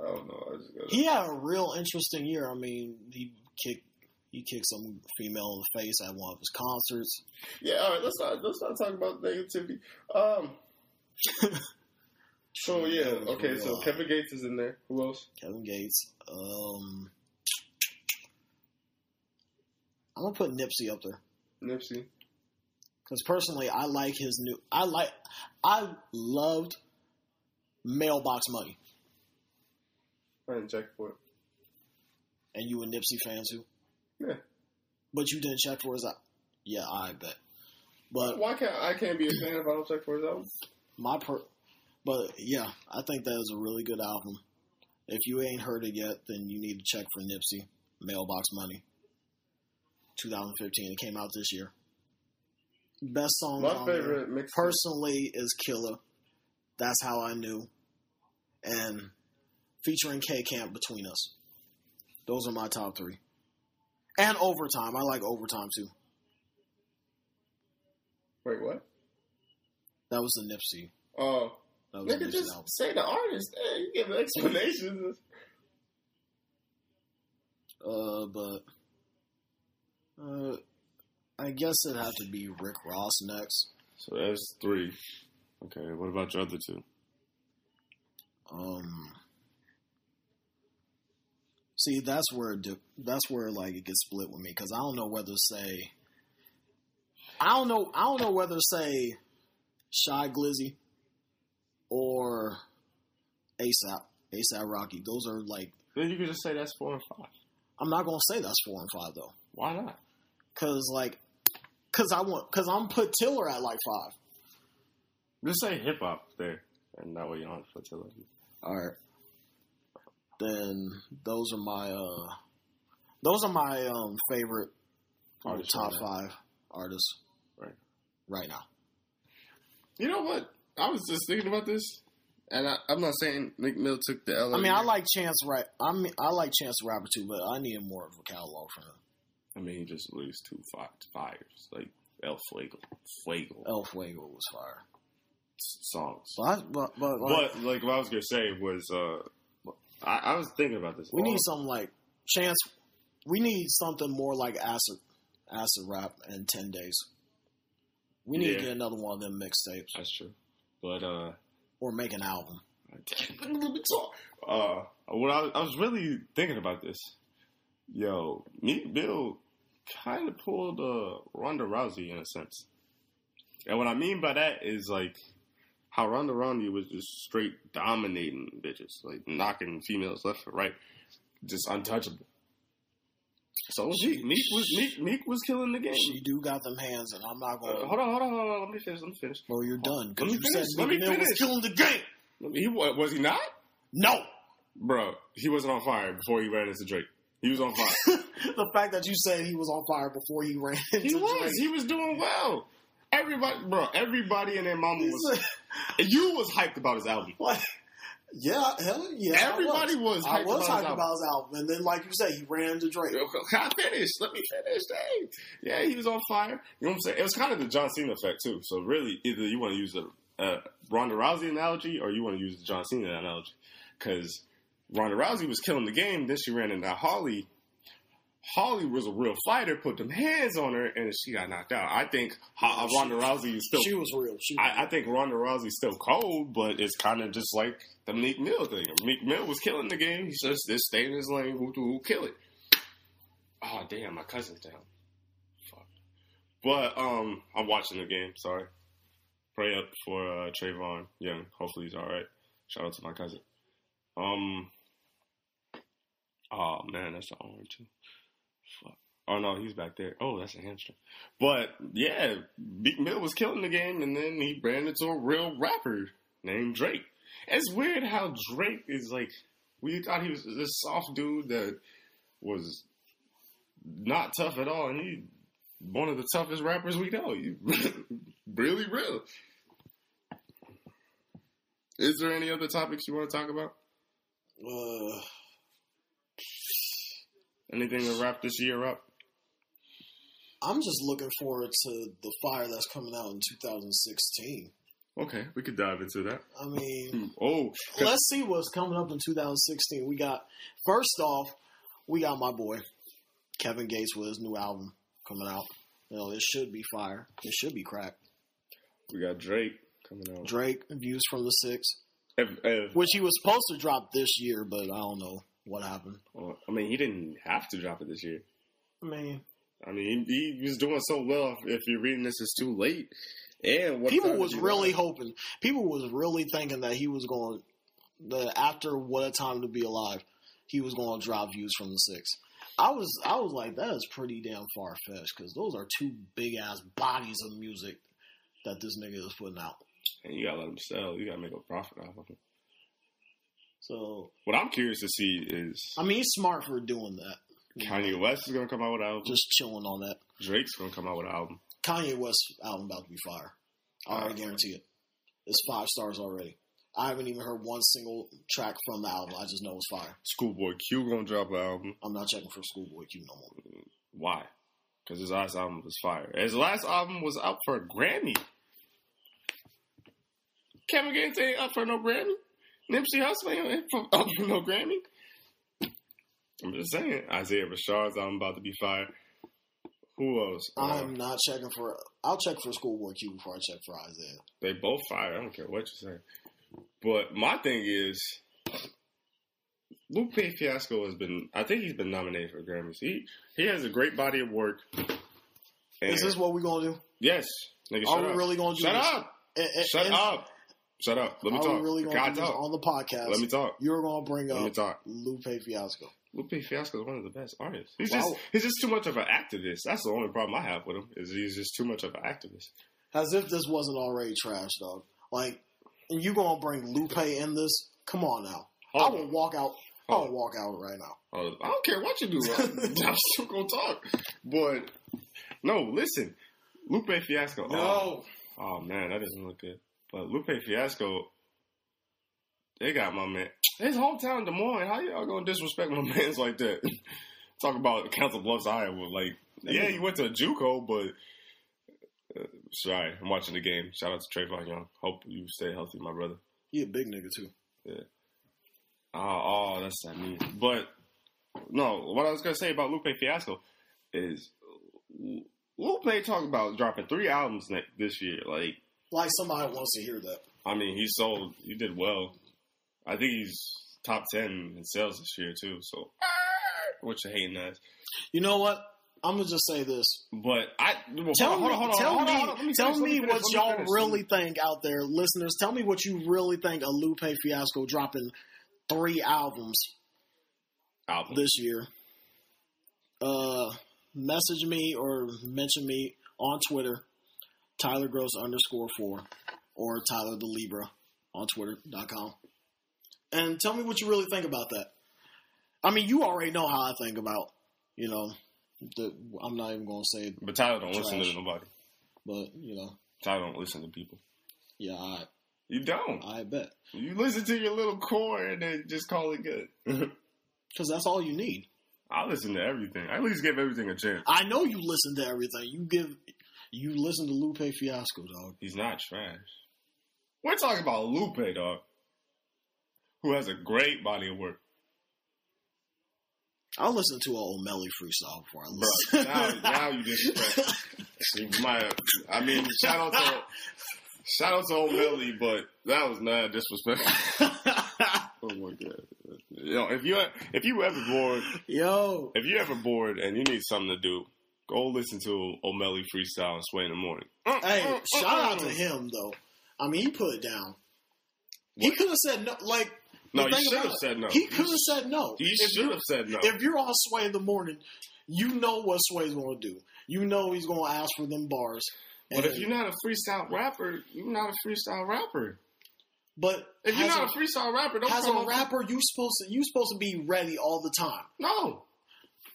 I don't know. I just gotta, he had a real interesting year. I mean, he kicked he kicked some female in the face at one of his concerts. yeah, all right. Let's not let's not talk about negativity. Um. so yeah, okay. So Uh, Kevin Gates is in there. Who else? Kevin Gates. Um, I'm gonna put Nipsey up there Nipsey. because personally, I like his new. I like. I loved Mailbox Money, I didn't check for it. and you a Nipsey fan too. Yeah. But you didn't check for his album. Yeah, I bet. But Why can't I can't be a fan if I don't check for his album? my per, but yeah, I think that is a really good album. If you ain't heard it yet, then you need to check for Nipsey. Mailbox Money. 2015. It came out this year. Best song My on there, favorite mix. personally is Killer. That's how I knew. And featuring K Camp between us. Those are my top three. And overtime. I like overtime too. Wait, what? That was the Nipsey. Oh, That was the nigga, Nipsey just album. say the artist. Hey, you give explanations. Uh, but uh, I guess it'd have to be Rick Ross next. So that's three. Okay, what about your other two? Um, see, that's where it di- that's where like it gets split with me because I don't know whether to say. I don't know. I don't know whether to say Shy Glizzy or ASAP. ASAP Rocky. Those are like Then you could just say that's four and five. I'm not gonna say that's four and five though, Why not? cause like, cause I want, cause I'm put Tiller at like five. Just say hip hop there, and that way you don't have to put Tiller. All right. Then those are my uh, those are my um favorite top right five artists Right. right now. You know what? I was just thinking about this, and I, I'm not saying Meek Mill took the L. I mean, I like Chance right. I mean, I like Chance the Rapper too, but I need more of a catalog from him. I mean, he just released two fires, like El Fuego, Fuego El Fuego was fire. s- songs. But I, but but, like, But like what I was gonna say was, uh, I, I was thinking about this. we all- need something like Chance. We need something more like acid acid rap in ten days. We need Yeah. to get another one of them mixtapes That's true, but uh, or make an album. me. Uh, what I, I was really thinking about this, yo, Meek Mill kind of pulled uh Ronda Rousey in a sense, and what I mean by that is like how Ronda Rousey was just straight dominating bitches, like knocking females left and right, just untouchable. So was Meek. Meek was Meek, Meek was killing the game. She do got them hands, and I'm not Uh, going. to hold on, hold on, hold on. Let me finish. Let me finish. Bro, you're done. Let me you said finish, let me Meek was killing the game. He wa- was he not, No. bro? He wasn't on fire before he ran into Drake. He was on fire. the fact that you said he was on fire before he ran into He was. Drake. He was doing well. Everybody, bro. Everybody and their mama was. You was hyped about his album. Like, yeah, hell yeah. Everybody I was was. I was about hyped about his album, and then, like you say, he ran into Drake. Can I finish? Let me finish. Dang. Yeah, he was on fire. You know what I'm saying? It was kind of the John Cena effect too. So really, either you want to use the uh, Ronda Rousey analogy or you want to use the John Cena analogy, because Ronda Rousey was killing the game. Then she ran into Holly. Holly was a real fighter. Put them hands on her, and she got knocked out. I think uh, She- Ronda Rousey is still She was real. She I, I think Ronda Rousey's still cold, but it's kind of just like the Meek Mill thing. Meek Mill was killing the game. He just just stay in his lane. Who who kill it? Oh damn, my cousin's down. Fuck. But um, I'm watching the game. Sorry. Pray up for uh, Trayvon Young. Hopefully he's all right. Shout out to my cousin. Um. Oh man, that's the orange too. Oh no, he's back there. Oh, that's a hamstring. But yeah, Meek Mill was killing the game, and then he ran into a real rapper named Drake. It's weird how Drake is like. We thought he was this soft dude that was not tough at all, and he one of the toughest rappers we know. Really real. Is there any other topics you want to talk about? uh, Anything to wrap this year up? I'm just looking forward to the fire that's coming out in 2016. Okay, we could dive into that. I mean, hmm. Oh, let's see what's coming up in 2016. We got first off, we got my boy Kevin Gates with his new album coming out. You know, it should be fire. It should be crack. we got Drake coming out. Drake views from the six, If- if- which he was supposed to drop this year, but I don't know what happened. Well, I mean, he didn't have to drop it this year. I mean, I mean, he, he was doing so well. If you're reading this, it's too late. And what people was really hoping. People was really thinking that he was going. That after what a time to be alive, he was going to drop views from the six. I was I was like that is pretty damn far fetched because those are two big ass bodies of music that this nigga is putting out. and you gotta let him sell. You gotta make a profit off of him. So What I'm curious to see is I mean, he's smart for doing that. Mm-hmm. Kanye West is gonna come out with an album. Just chilling on that. Drake's gonna come out with an album. Kanye West album about to be fire. I already guarantee it. It's five stars already. I haven't even heard one single track from the album. I just know it's fire. Schoolboy Q gonna drop an album. I'm not checking for Schoolboy Q no more. Why? Because his last album was fire. His last album was out for a Grammy. Kevin Gates ain't up for no Grammy. Nipsey Hussle ain't for- up for no Grammy. I'm just saying. Isaiah Rashad's album about to be fired. Who else? Uh, I'm not checking for. I'll check for Schoolboy Q before I check for Isaiah. they both fired. I don't care what you say. But my thing is, Lupe Fiasco has been. I think he's been nominated for Grammys. He he has a great body of work. Is this what we're gonna do? Yes, nigga. Are we up. really gonna do Shut this? up. And- and- Shut and- up. Shut up. Let me Are talk. we really Can going I to do this talk? on the podcast? Let me talk. You're going to bring up. Lupe Fiasco. Lupe Fiasco is one of the best artists. He's Wow. just he's just too much of an activist. That's the only problem I have with him. Is he's just too much of an activist. As if this wasn't already trash, dog. Like, and you going to bring Lupe in this? Come on now. I will on. walk out. I Hold will walk out right now. I don't care what you do. I'm, I'm still gonna talk. But no, listen, Lupe Fiasco. Oh, oh, man, that doesn't look good. But Lupe Fiasco, they got my man. His hometown, Des Moines. How y'all gonna disrespect my man's like that? Talk about Council Bluffs, Iowa. Like, yeah, he went to a JUCO, but. Uh, sorry, I'm watching the game. Shout out to Trayvon Young. Hope you stay healthy, my brother. He a big nigga, too. Oh, oh, that's what I mean. But no, what I was gonna say about Lupe Fiasco is Lupe talked about dropping three albums ne- this year. Like, Like somebody wants to hear that. I mean, he sold, he did well. I think he's top ten in sales this year too. So, what you hating ass? You know what? I'm gonna just say this. But I Tell hold on, hold on, me, tell me, hold on. Let me tell me what let y'all finish. really think out there, listeners. Tell me what you really think of Lupe Fiasco dropping three albums album. this year. Uh, message me or mention me on Twitter, Tyler Gross underscore four, or Tyler the Libra on Twitter.com. And tell me what you really think about that. I mean, you already know how I think about, you know, the, I'm not even going to say, But Tyler don't listen to nobody. but, you know, Tyler don't listen to people. yeah, I, You don't. I bet. You listen to your little core and then just call it good. Because that's all you need. I listen to everything. I at least give everything a chance. I know you listen to everything. You give, you listen to Lupe Fiasco, dog. He's not trash. We're talking about Lupe, dog, who has a great body of work. I'll listen to an Omelly freestyle before I listen. now, now you disrespect. Might- I mean, shout out to shout out to old Millie, but that was mad disrespectful. Oh my god. Yo, if you if you ever bored, Yo, if you ever bored and you need something to do, go listen to Omelly freestyle and sway in the morning. Mm, hey, mm, mm, shout out to him though. I mean, he put it down. He could have said no. Like, No, you should have said no. He could have said no. You should have said no. If you're on Sway in the morning, you know what Sway's going to do. You know he's going to ask for them bars. But if you're not a freestyle rapper, you're not a freestyle rapper. but If you're not a, freestyle rapper, don't as a rapper, you supposed to you supposed to be ready all the time. No,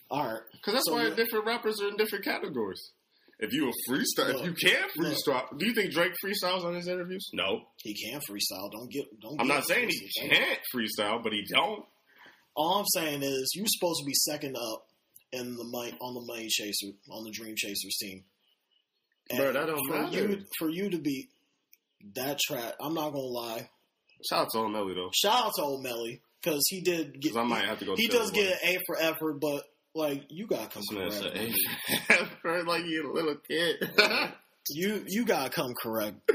All right, because that's So why different rappers are in different categories. If you a freestyle, Look, if you can look. freestyle, do you think Drake freestyles on his interviews? No, he can freestyle. Don't get don't. I'm get not saying he can't freestyle, but he don't. All I'm saying is you're supposed to be second up in the money, on the money chaser on the Dream Chasers team. Bro, that don't for matter. you for you to be that trap. I'm not gonna lie. Shout out to Old Melly though, Shout out to Old Melly because he did get. because I might have to go. he does get an A for effort, but like you gotta come correct. "Hey, like you a little kid." You you gotta come correct a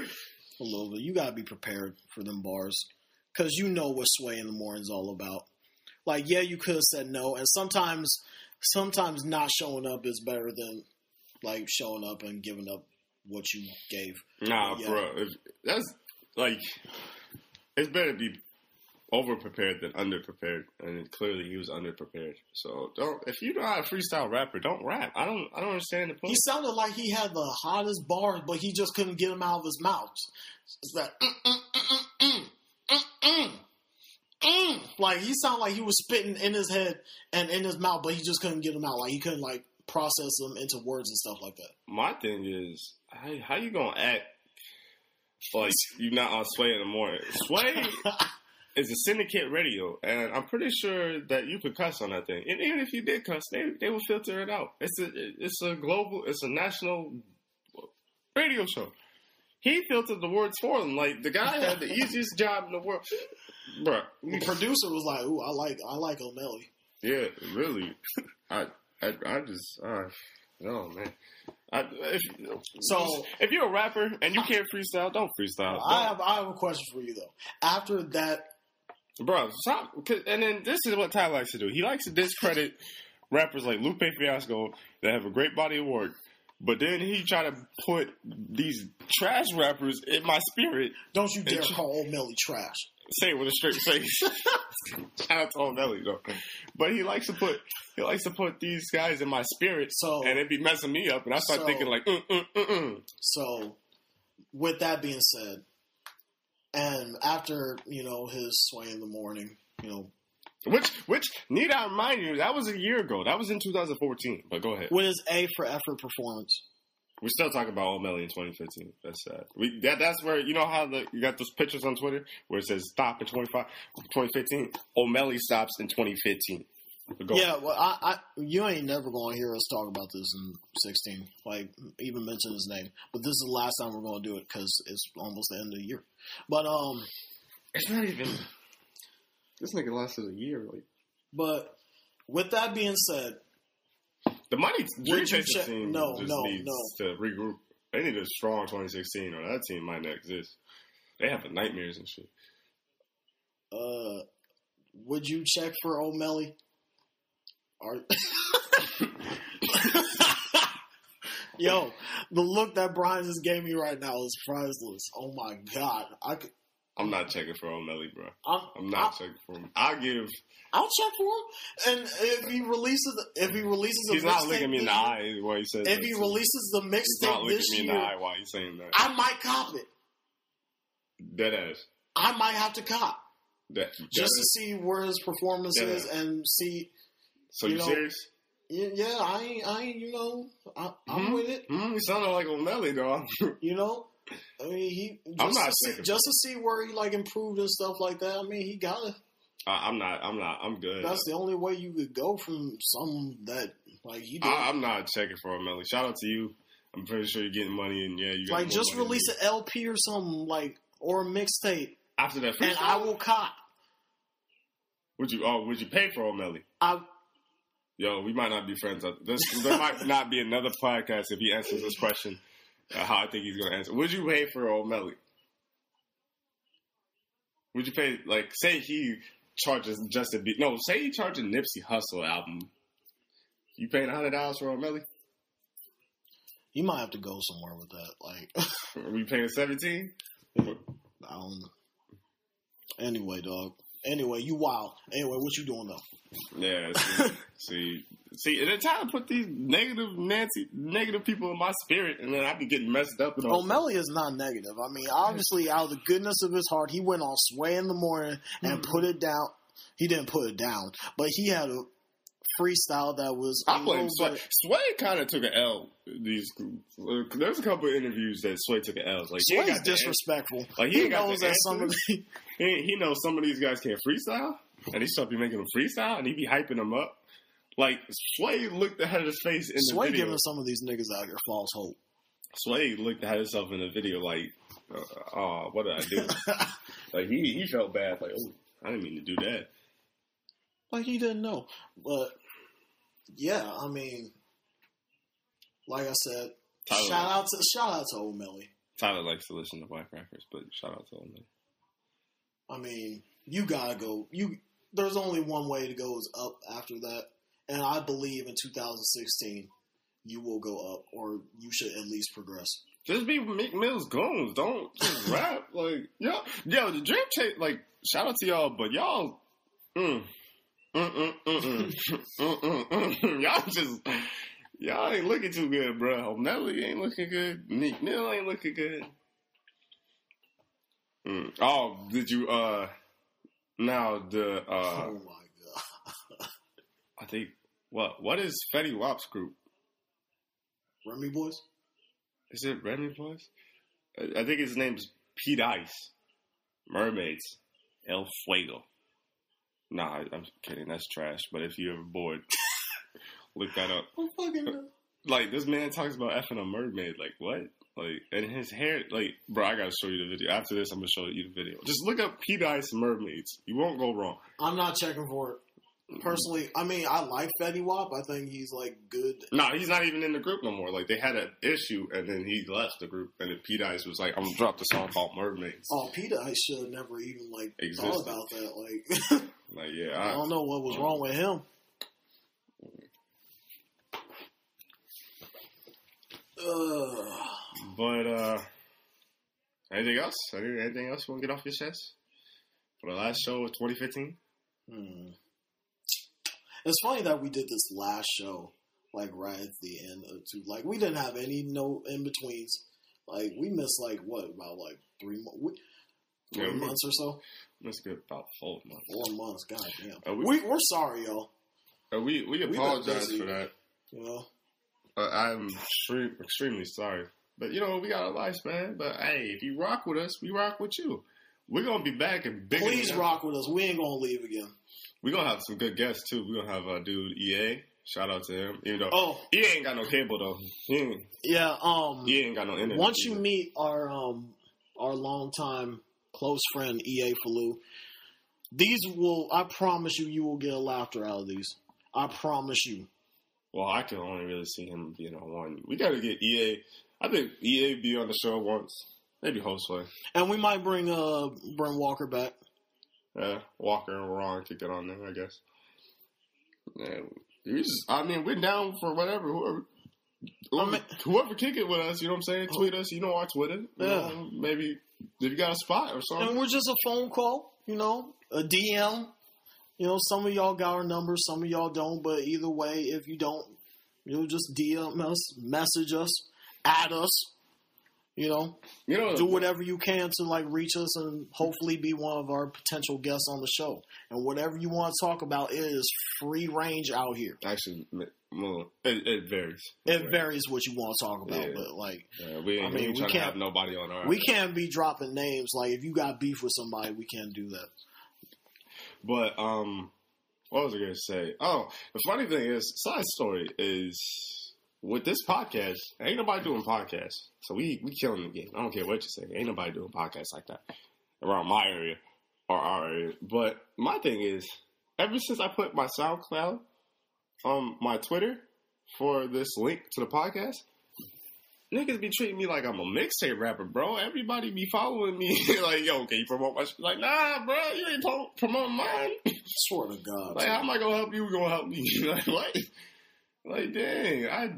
little bit. You gotta be prepared for them bars because you know what Sway in the Morning's all about. Like, yeah, you could have said no, and sometimes sometimes not showing up is better than like showing up and giving up what you gave. nah, Yeah. bro, that's like it's better to be over prepared than under prepared, and clearly he was under prepared. So don't if you're not a freestyle rapper, don't rap. I don't I don't understand the point. He sounded like he had the hottest bars, but he just couldn't get them out of his mouth. It's that mm, mm, mm, mm, mm, mm, mm. like he sounded like he was spitting in his head and in his mouth, but he just couldn't get them out. Like he couldn't like process them into words and stuff like that. My thing is, how, how you gonna act like you're not on Sway in the morning? Sway is a syndicate radio, and I'm pretty sure that you could cuss on that thing. And even if you did cuss, they they will filter it out. It's a it's a global, it's a national radio show. He filtered the words for them. Like the guy had the easiest job in the world, Bruh. The producer was like, "Ooh, I like I like Omelly." Yeah, really. I I, I just uh, no man. I, if, So- if you're a rapper and you can't freestyle, don't freestyle. I have I have a question for you though. After that, Bro, stop. And then this is what Ty likes to do. He likes to discredit rappers like Lupe Fiasco that have a great body of work But then he try to put these trash rappers in my spirit. Don't you dare call old Melly trash. Say it with a straight face. Shout out to old Melly though. But he likes to put he likes to put these guys in my spirit, So- and it be messing me up. And I start So- thinking like, mm, mm, mm, mm. So, with that being said, and after you know his sway in the morning, you know, which which need I remind you that was a year ago. That was in 2014. But go ahead. with his A for effort performance. We're still talking about Omelly in 2015. That's sad. We that that's where you know how the you got those pictures on Twitter where it says stop in 25 2015. Omelly stops in 2015. But go Yeah, well, I, I, you ain't never going to hear us talk about this in 16, like even mention his name. But this is the last time we're going to do it because it's almost the end of the year. But um, It's not even. This nigga lasted a year. Like but with that being said, the money Dream Would you check- team no, just no, needs no. to regroup. They need a strong 2016, or that team might not exist. They have the nightmares and shit. uh, would you check for Omelly? Are Yo, the look that Brian just gave me right now is priceless. Oh my god, I could, I'm not checking for Omelly, bro. I'm, I'm not checking for him. I'll give. I'll check for him. And if he releases, if he releases, a He's not looking me in the eye while he says. If he releases the mixtape looking this me in the year, eye while he's saying that. I might cop it. Dead ass. I might have to cop That, just dead to see where his performance Yeah. is and see. So you you know, serious? Yeah, I ain't, I ain't, you know, I, I'm Mhm. with it. Mm, you sounded like Omelly, dog. You know, I mean, he just, I'm not to see, just to see where he like improved and stuff like that. I mean, he got to I, I'm not. I'm not. I'm good. That's the only way you could go from something that like he did. I, I'm not checking for Omelly. Shout out to you. I'm pretty sure you're getting money, and yeah, you got like just release an LP or something like or a mixtape, after that. and I will cop. Would you? Oh, would you pay for Omelly? I Yo, we might not be friends. This, there might not be another podcast if he answers this question. Uh, how I think he's going to answer. Would you pay for Omelly? Would you pay like say he charges just a beat? No, say he charges Nipsey Hussle album. You paying a hundred dollars for Omelly? you might have to go somewhere with that. Like Are we paying seventeen? I don't. Anyway, dog. Anyway, you wild. Anyway, what you doing though? Yeah. See, see, see, and they're trying to put these negative Nancy, negative people in my spirit, and then I be getting messed up. And all. Omelly is not negative. I mean, obviously, out of the goodness of his heart, he went on Sway in the morning and Mhm. put it down. He didn't put it down, but he had a freestyle that was. I blame Sway. Sway kind of took an L. These there's a couple of interviews that Sway took an L. Like Sway's disrespectful. Like, he he knows that some of the, He, he knows some of these guys can't freestyle, and he start be making them freestyle, and he be hyping them up. Like Sway looked ahead of his face in the Sway video. giving some of these niggas out here false hope. Sway looked at himself in the video like, uh, "Oh, what did I do?" like he he felt bad. Like, "Oh, I didn't mean to do that." like he didn't know, but yeah, I mean, like I said, Tyler, shout out to shout out to Old Omelly. Tyler likes to listen to Black Rappers, but shout out to him. man. I mean, you gotta go. You there's only one way to go is up after that, and I believe in 2016 you will go up, or you should at least progress. Just be Meek Mill's goons. Don't just rap. Like, yo, yo, the Dream Chase, like, shout out to y'all, but y'all, mm, y'all just, y'all ain't looking too good, bro. Omelly ain't looking good. Meek Mill ain't looking good. Mm. Oh, did you, uh, now the, uh, oh my god, I think, what, what is Fetty Wap's group? Remy Boyz. Is it Remy Boyz? I I think his name's P-Dice. Mermaids. El Fuego. Nah, I'm kidding. That's trash. But if you're ever bored, look that up. I'm fucking. Like, this man talks about effing a mermaid. Like, what? Like, and his hair, like, bro, I gotta show you the video. After this, I'm gonna show you the video. Just look up P-Dice Mermaids. You won't go wrong. I'm not checking for it. Personally, I mean, I like Fetty Wap. I think he's like good. No, he's not even in the group no more. Like, they had an issue, and then he left the group. And then P-Dice was like, I'm gonna drop the song called Mermaids. Oh, Peter, I should have never even like Existed. thought about that. Like, Like, yeah, I I, don't know what was wrong with him. But uh anything else? Anything else you want to get off your chest for the last show of 2015? Hmm. It's funny that we did this last show, like right at the end of two. Like we didn't have any no in betweens. Like we missed like what about like three mo- three Yeah, months or so, get about four months. four months. God damn. Uh, we- we, we're sorry, y'all. Uh, we we apologize busy. for that. You know, Uh, I'm extreme, extremely sorry. But you know we got a life, man. But hey, if you rock with us, we rock with you. We're gonna be back and bigger. please rock with us. We ain't gonna leave again. We're gonna have some good guests too. We're gonna have uh, dude EA. Shout out to him. Even though Oh he ain't got no cable though. He ain't, yeah. Um. he ain't got no internet. Once you meet our um our longtime close friend EA Falou, these will I promise you you will get a laughter out of these. I promise you. Well, I can only really see him being on one. We got to get EA. I think EA be on the show once, maybe hostway. And we might bring uh Brent Walker back. Yeah, Walker and Ron could get on there, I guess. Yeah, just, I mean, we're down for whatever. Whoever, whoever, mean- whoever kick it with us, you know what I'm saying? Tweet us. You know our Twitter. Yeah. know, maybe if you got a spot or something. And we're just a phone call, you know, a DM. You know, some of y'all got our number, some of y'all don't, but either way, if you don't, you know, just DM us, message us, add us, you know, You know, do whatever you can to like reach us and hopefully be one of our potential guests on the show. And whatever you want to talk about, it is free range out here. actually, well, it, it varies. It varies what you want to talk about, Yeah. but like Yeah, we I mean, we can't- have nobody on our. we can't be dropping names. Like if you got beef with somebody, we can't do that. But um, what was I going to say? Oh, the funny thing is, side story is with this podcast, ain't nobody doing podcasts. So we we killing the game. I don't care what you say. Ain't nobody doing podcasts like that around my area or our area. But my thing is, ever since I put my SoundCloud on my Twitter for this link to the podcast. Niggas be treating me like I'm a mixtape rapper, bro. Everybody be following me like, yo, can you promote my shit? Like, nah, bro, you ain't pro- promoting mine. Swear to God. Like, how am I gonna help you? Gonna help me? like, what? Like, dang. I,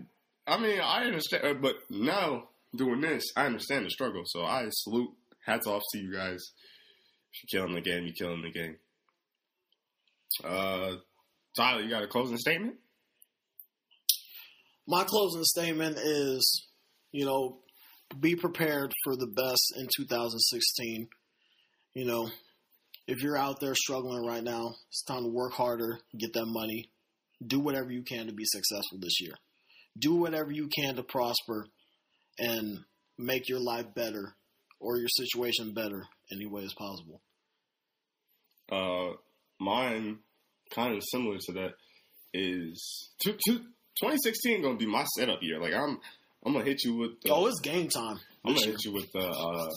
I mean, I understand, uh, but now doing this, I understand the struggle. So I salute, hats off to you guys. If you're killing the game, you're killing the game. Uh, Tyler, you got a closing statement? My closing statement is, you know, be prepared for the best in 2016. You know, if you're out there struggling right now, it's time to work harder, get that money, do whatever you can to be successful this year. Do whatever you can to prosper and make your life better or your situation better any way as possible. Uh, mine, kind of similar to that, is two, two, 2016 gonna be my setup year. Like I'm, I'm gonna hit you with. The, Oh, it's game time. I'm gonna hit you with the uh,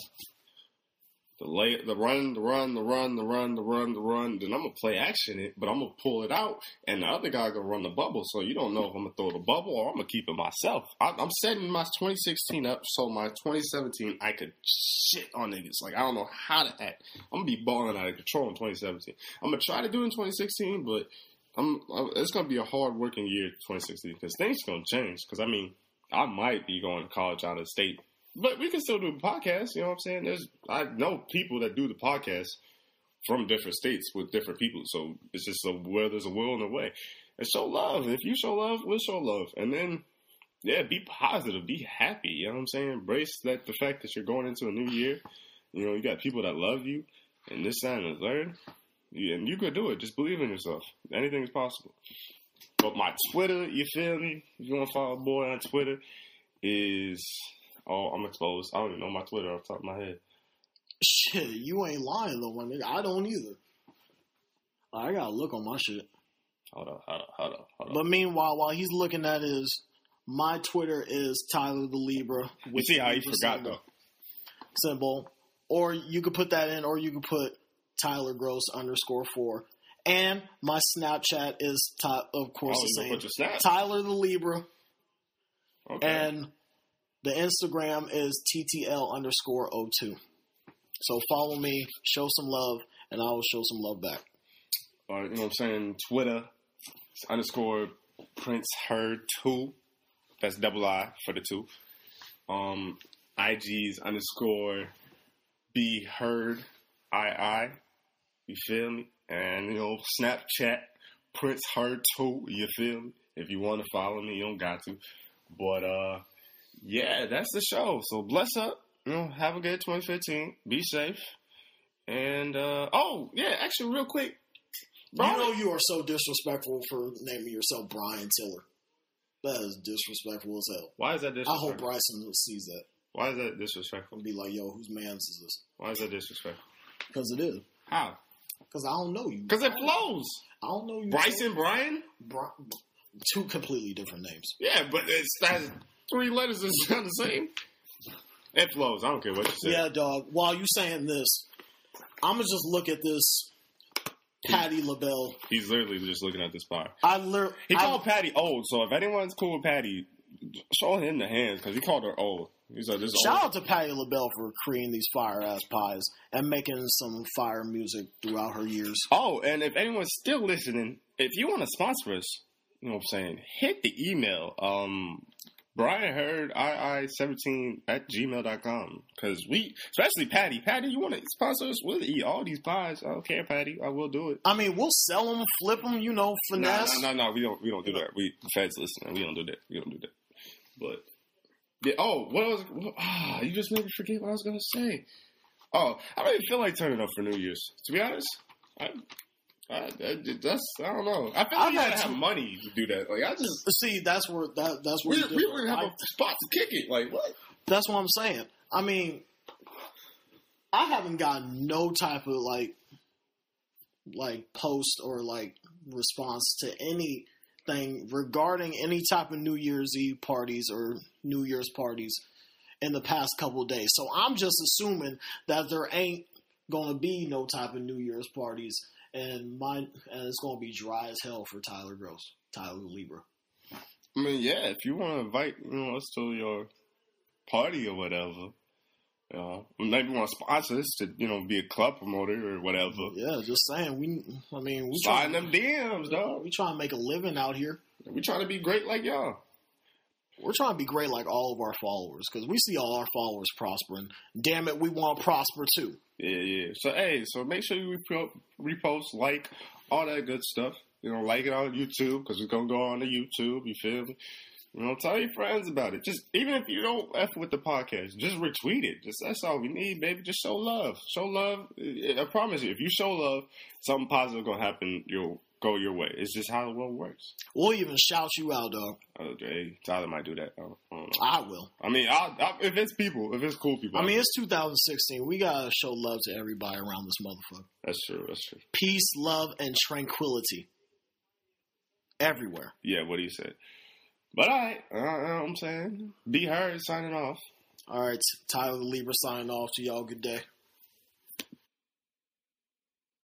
the lay, the run, the run, the run, the run, the run, the run. Then I'm gonna play action it, but I'm gonna pull it out, and the other guy gonna run the bubble. So you don't know if I'm gonna throw the bubble or I'm gonna keep it myself. I, I'm setting my 2016 up so my 2017 I could shit on niggas. Like I don't know how to act. I'm gonna be balling out of control in 2017. I'm gonna try to do it in 2016, but. I'm, I'm, it's gonna be a hard working year, 2016, because things gonna change. Because I mean, I might be going to college out of state but we can still do podcasts. You know what I'm saying? There's I know people that do the podcast from different states with different people. So it's just a where there's a will and a way. And show love. If you show love, we'll show love. And then yeah, be positive, be happy. You know what I'm saying? Embrace that the fact that you're going into a new year. You know, you got people that love you and this, that, and learn. Yeah, and you could do it. Just believe in yourself. Anything is possible. But my Twitter, you feel me? If you want to follow boy on Twitter, is oh, I'm exposed. I don't even know my Twitter off the top of my head. Shit, you ain't lying though, my nigga. I don't either. I gotta look on my shit. Hold up, hold up, hold up, hold up. But meanwhile, while he's looking at his, my Twitter is Tyler the Libra. you see how he forgot symbol- though? Symbol, or you could put that in, or you could put Tyler Gross underscore four. And my Snapchat is Ty, of course Oh, the same. put your snap? Tyler the Libra, Okay. and the Instagram is TTL underscore 02. So follow me, show some love, and I will show some love back. Or, you know what I'm saying? Twitter underscore Prince Her two. That's double I for the two. Um, IG's underscore be heard I I. You feel me? And you know, Snapchat Prince Heard too. You feel me? If you want to follow me, you don't got to. But uh, yeah, that's the show. So bless up. You know, have a good 2015. Be safe. And uh, oh yeah, actually, real quick, You know you are so disrespectful for naming yourself Brian Tiller. That is disrespectful as hell. why is that disrespectful? I hope Bryson sees that Why is that disrespectful? and be like, "Yo, whose man's is this?" Why is that disrespectful? Because it is. How? Because I don't know you. Because it flows. I don't know you. Bryson Brian? Bri- two completely different names. Yeah, but it's that three letters that sound the same. It flows. I don't care what you say. Yeah, dog. While you saying this, I'm gonna just look at this. Patti LaBelle. He's literally just looking at this bar. I literally. He called Patti old, so if anyone's cool with Patti, show him the hands because he called her old. He's like, this is Shout old. out to Patti LaBelle for creating these fire ass pies and making some fire music throughout her years. Oh, and if anyone's still listening, if you want to sponsor us, you know what I'm saying, hit the email. Um, Brian Heard II17 at gmail.com. Because we, especially Patti, Patti, you want to sponsor us? We'll eat all these pies. I don't care, Patti. I will do it. I mean, we'll sell them, flip them, you know, finesse. no, no, no, we don't. We don't do that. We the feds listening. We don't do that. We don't do that. But yeah. Oh, what was? What, ah, you just made me forget what I was gonna say. Oh, I don't even feel like turning up for New Year's. To be honest, I, I, I that's I don't know. I feel like I've you gotta have money to do that. Like I just See, that's where that that's where we we different. would have I- a spot to kick it. Like what? That's what I'm saying. I mean, I haven't gotten no type of like, like post or like response to anything regarding any type of New Year's Eve parties or New Year's parties in the past couple days. So I'm just assuming that there ain't going to be no type of New Year's parties, and mine and it's going to be dry as hell for Tyler Gross, Tyler Libra. I mean, yeah. If you want to invite you know us to your party or whatever. You know, maybe want to sponsor us to, you know, be a club promoter or whatever. Yeah, just saying. We, I mean, we trying, them DMs, dog. we trying to make a living out here. We trying to be great like y'all. We're trying to be great like all of our followers because we see all our followers prospering. Damn it, we want to prosper too. Yeah, yeah. So hey, so make sure you repost, like, all that good stuff. You know, like it on YouTube because it's gonna go on the YouTube. You feel me? You know, tell your friends about it. Just even if you don't f with the podcast, just retweet it. Just that's all we need, baby. Just show love. Show love. I I promise you, if you show love, something positive gonna happen. You'll go your way. It's just how the world works. We'll even shout you out, dog. Oh, hey, Tyler might do that. I I. I will. I mean, I'll, I'll, if it's people, if it's cool people, I mean, it's 2016. We gotta show love to everybody around this motherfucker. that's true. That's true. Peace, love, and tranquility everywhere. Yeah, what he said. But all right, uh, you know what I'm saying? Be heard signing off. All right, Tyler the Libra signing off to y'all. Good day.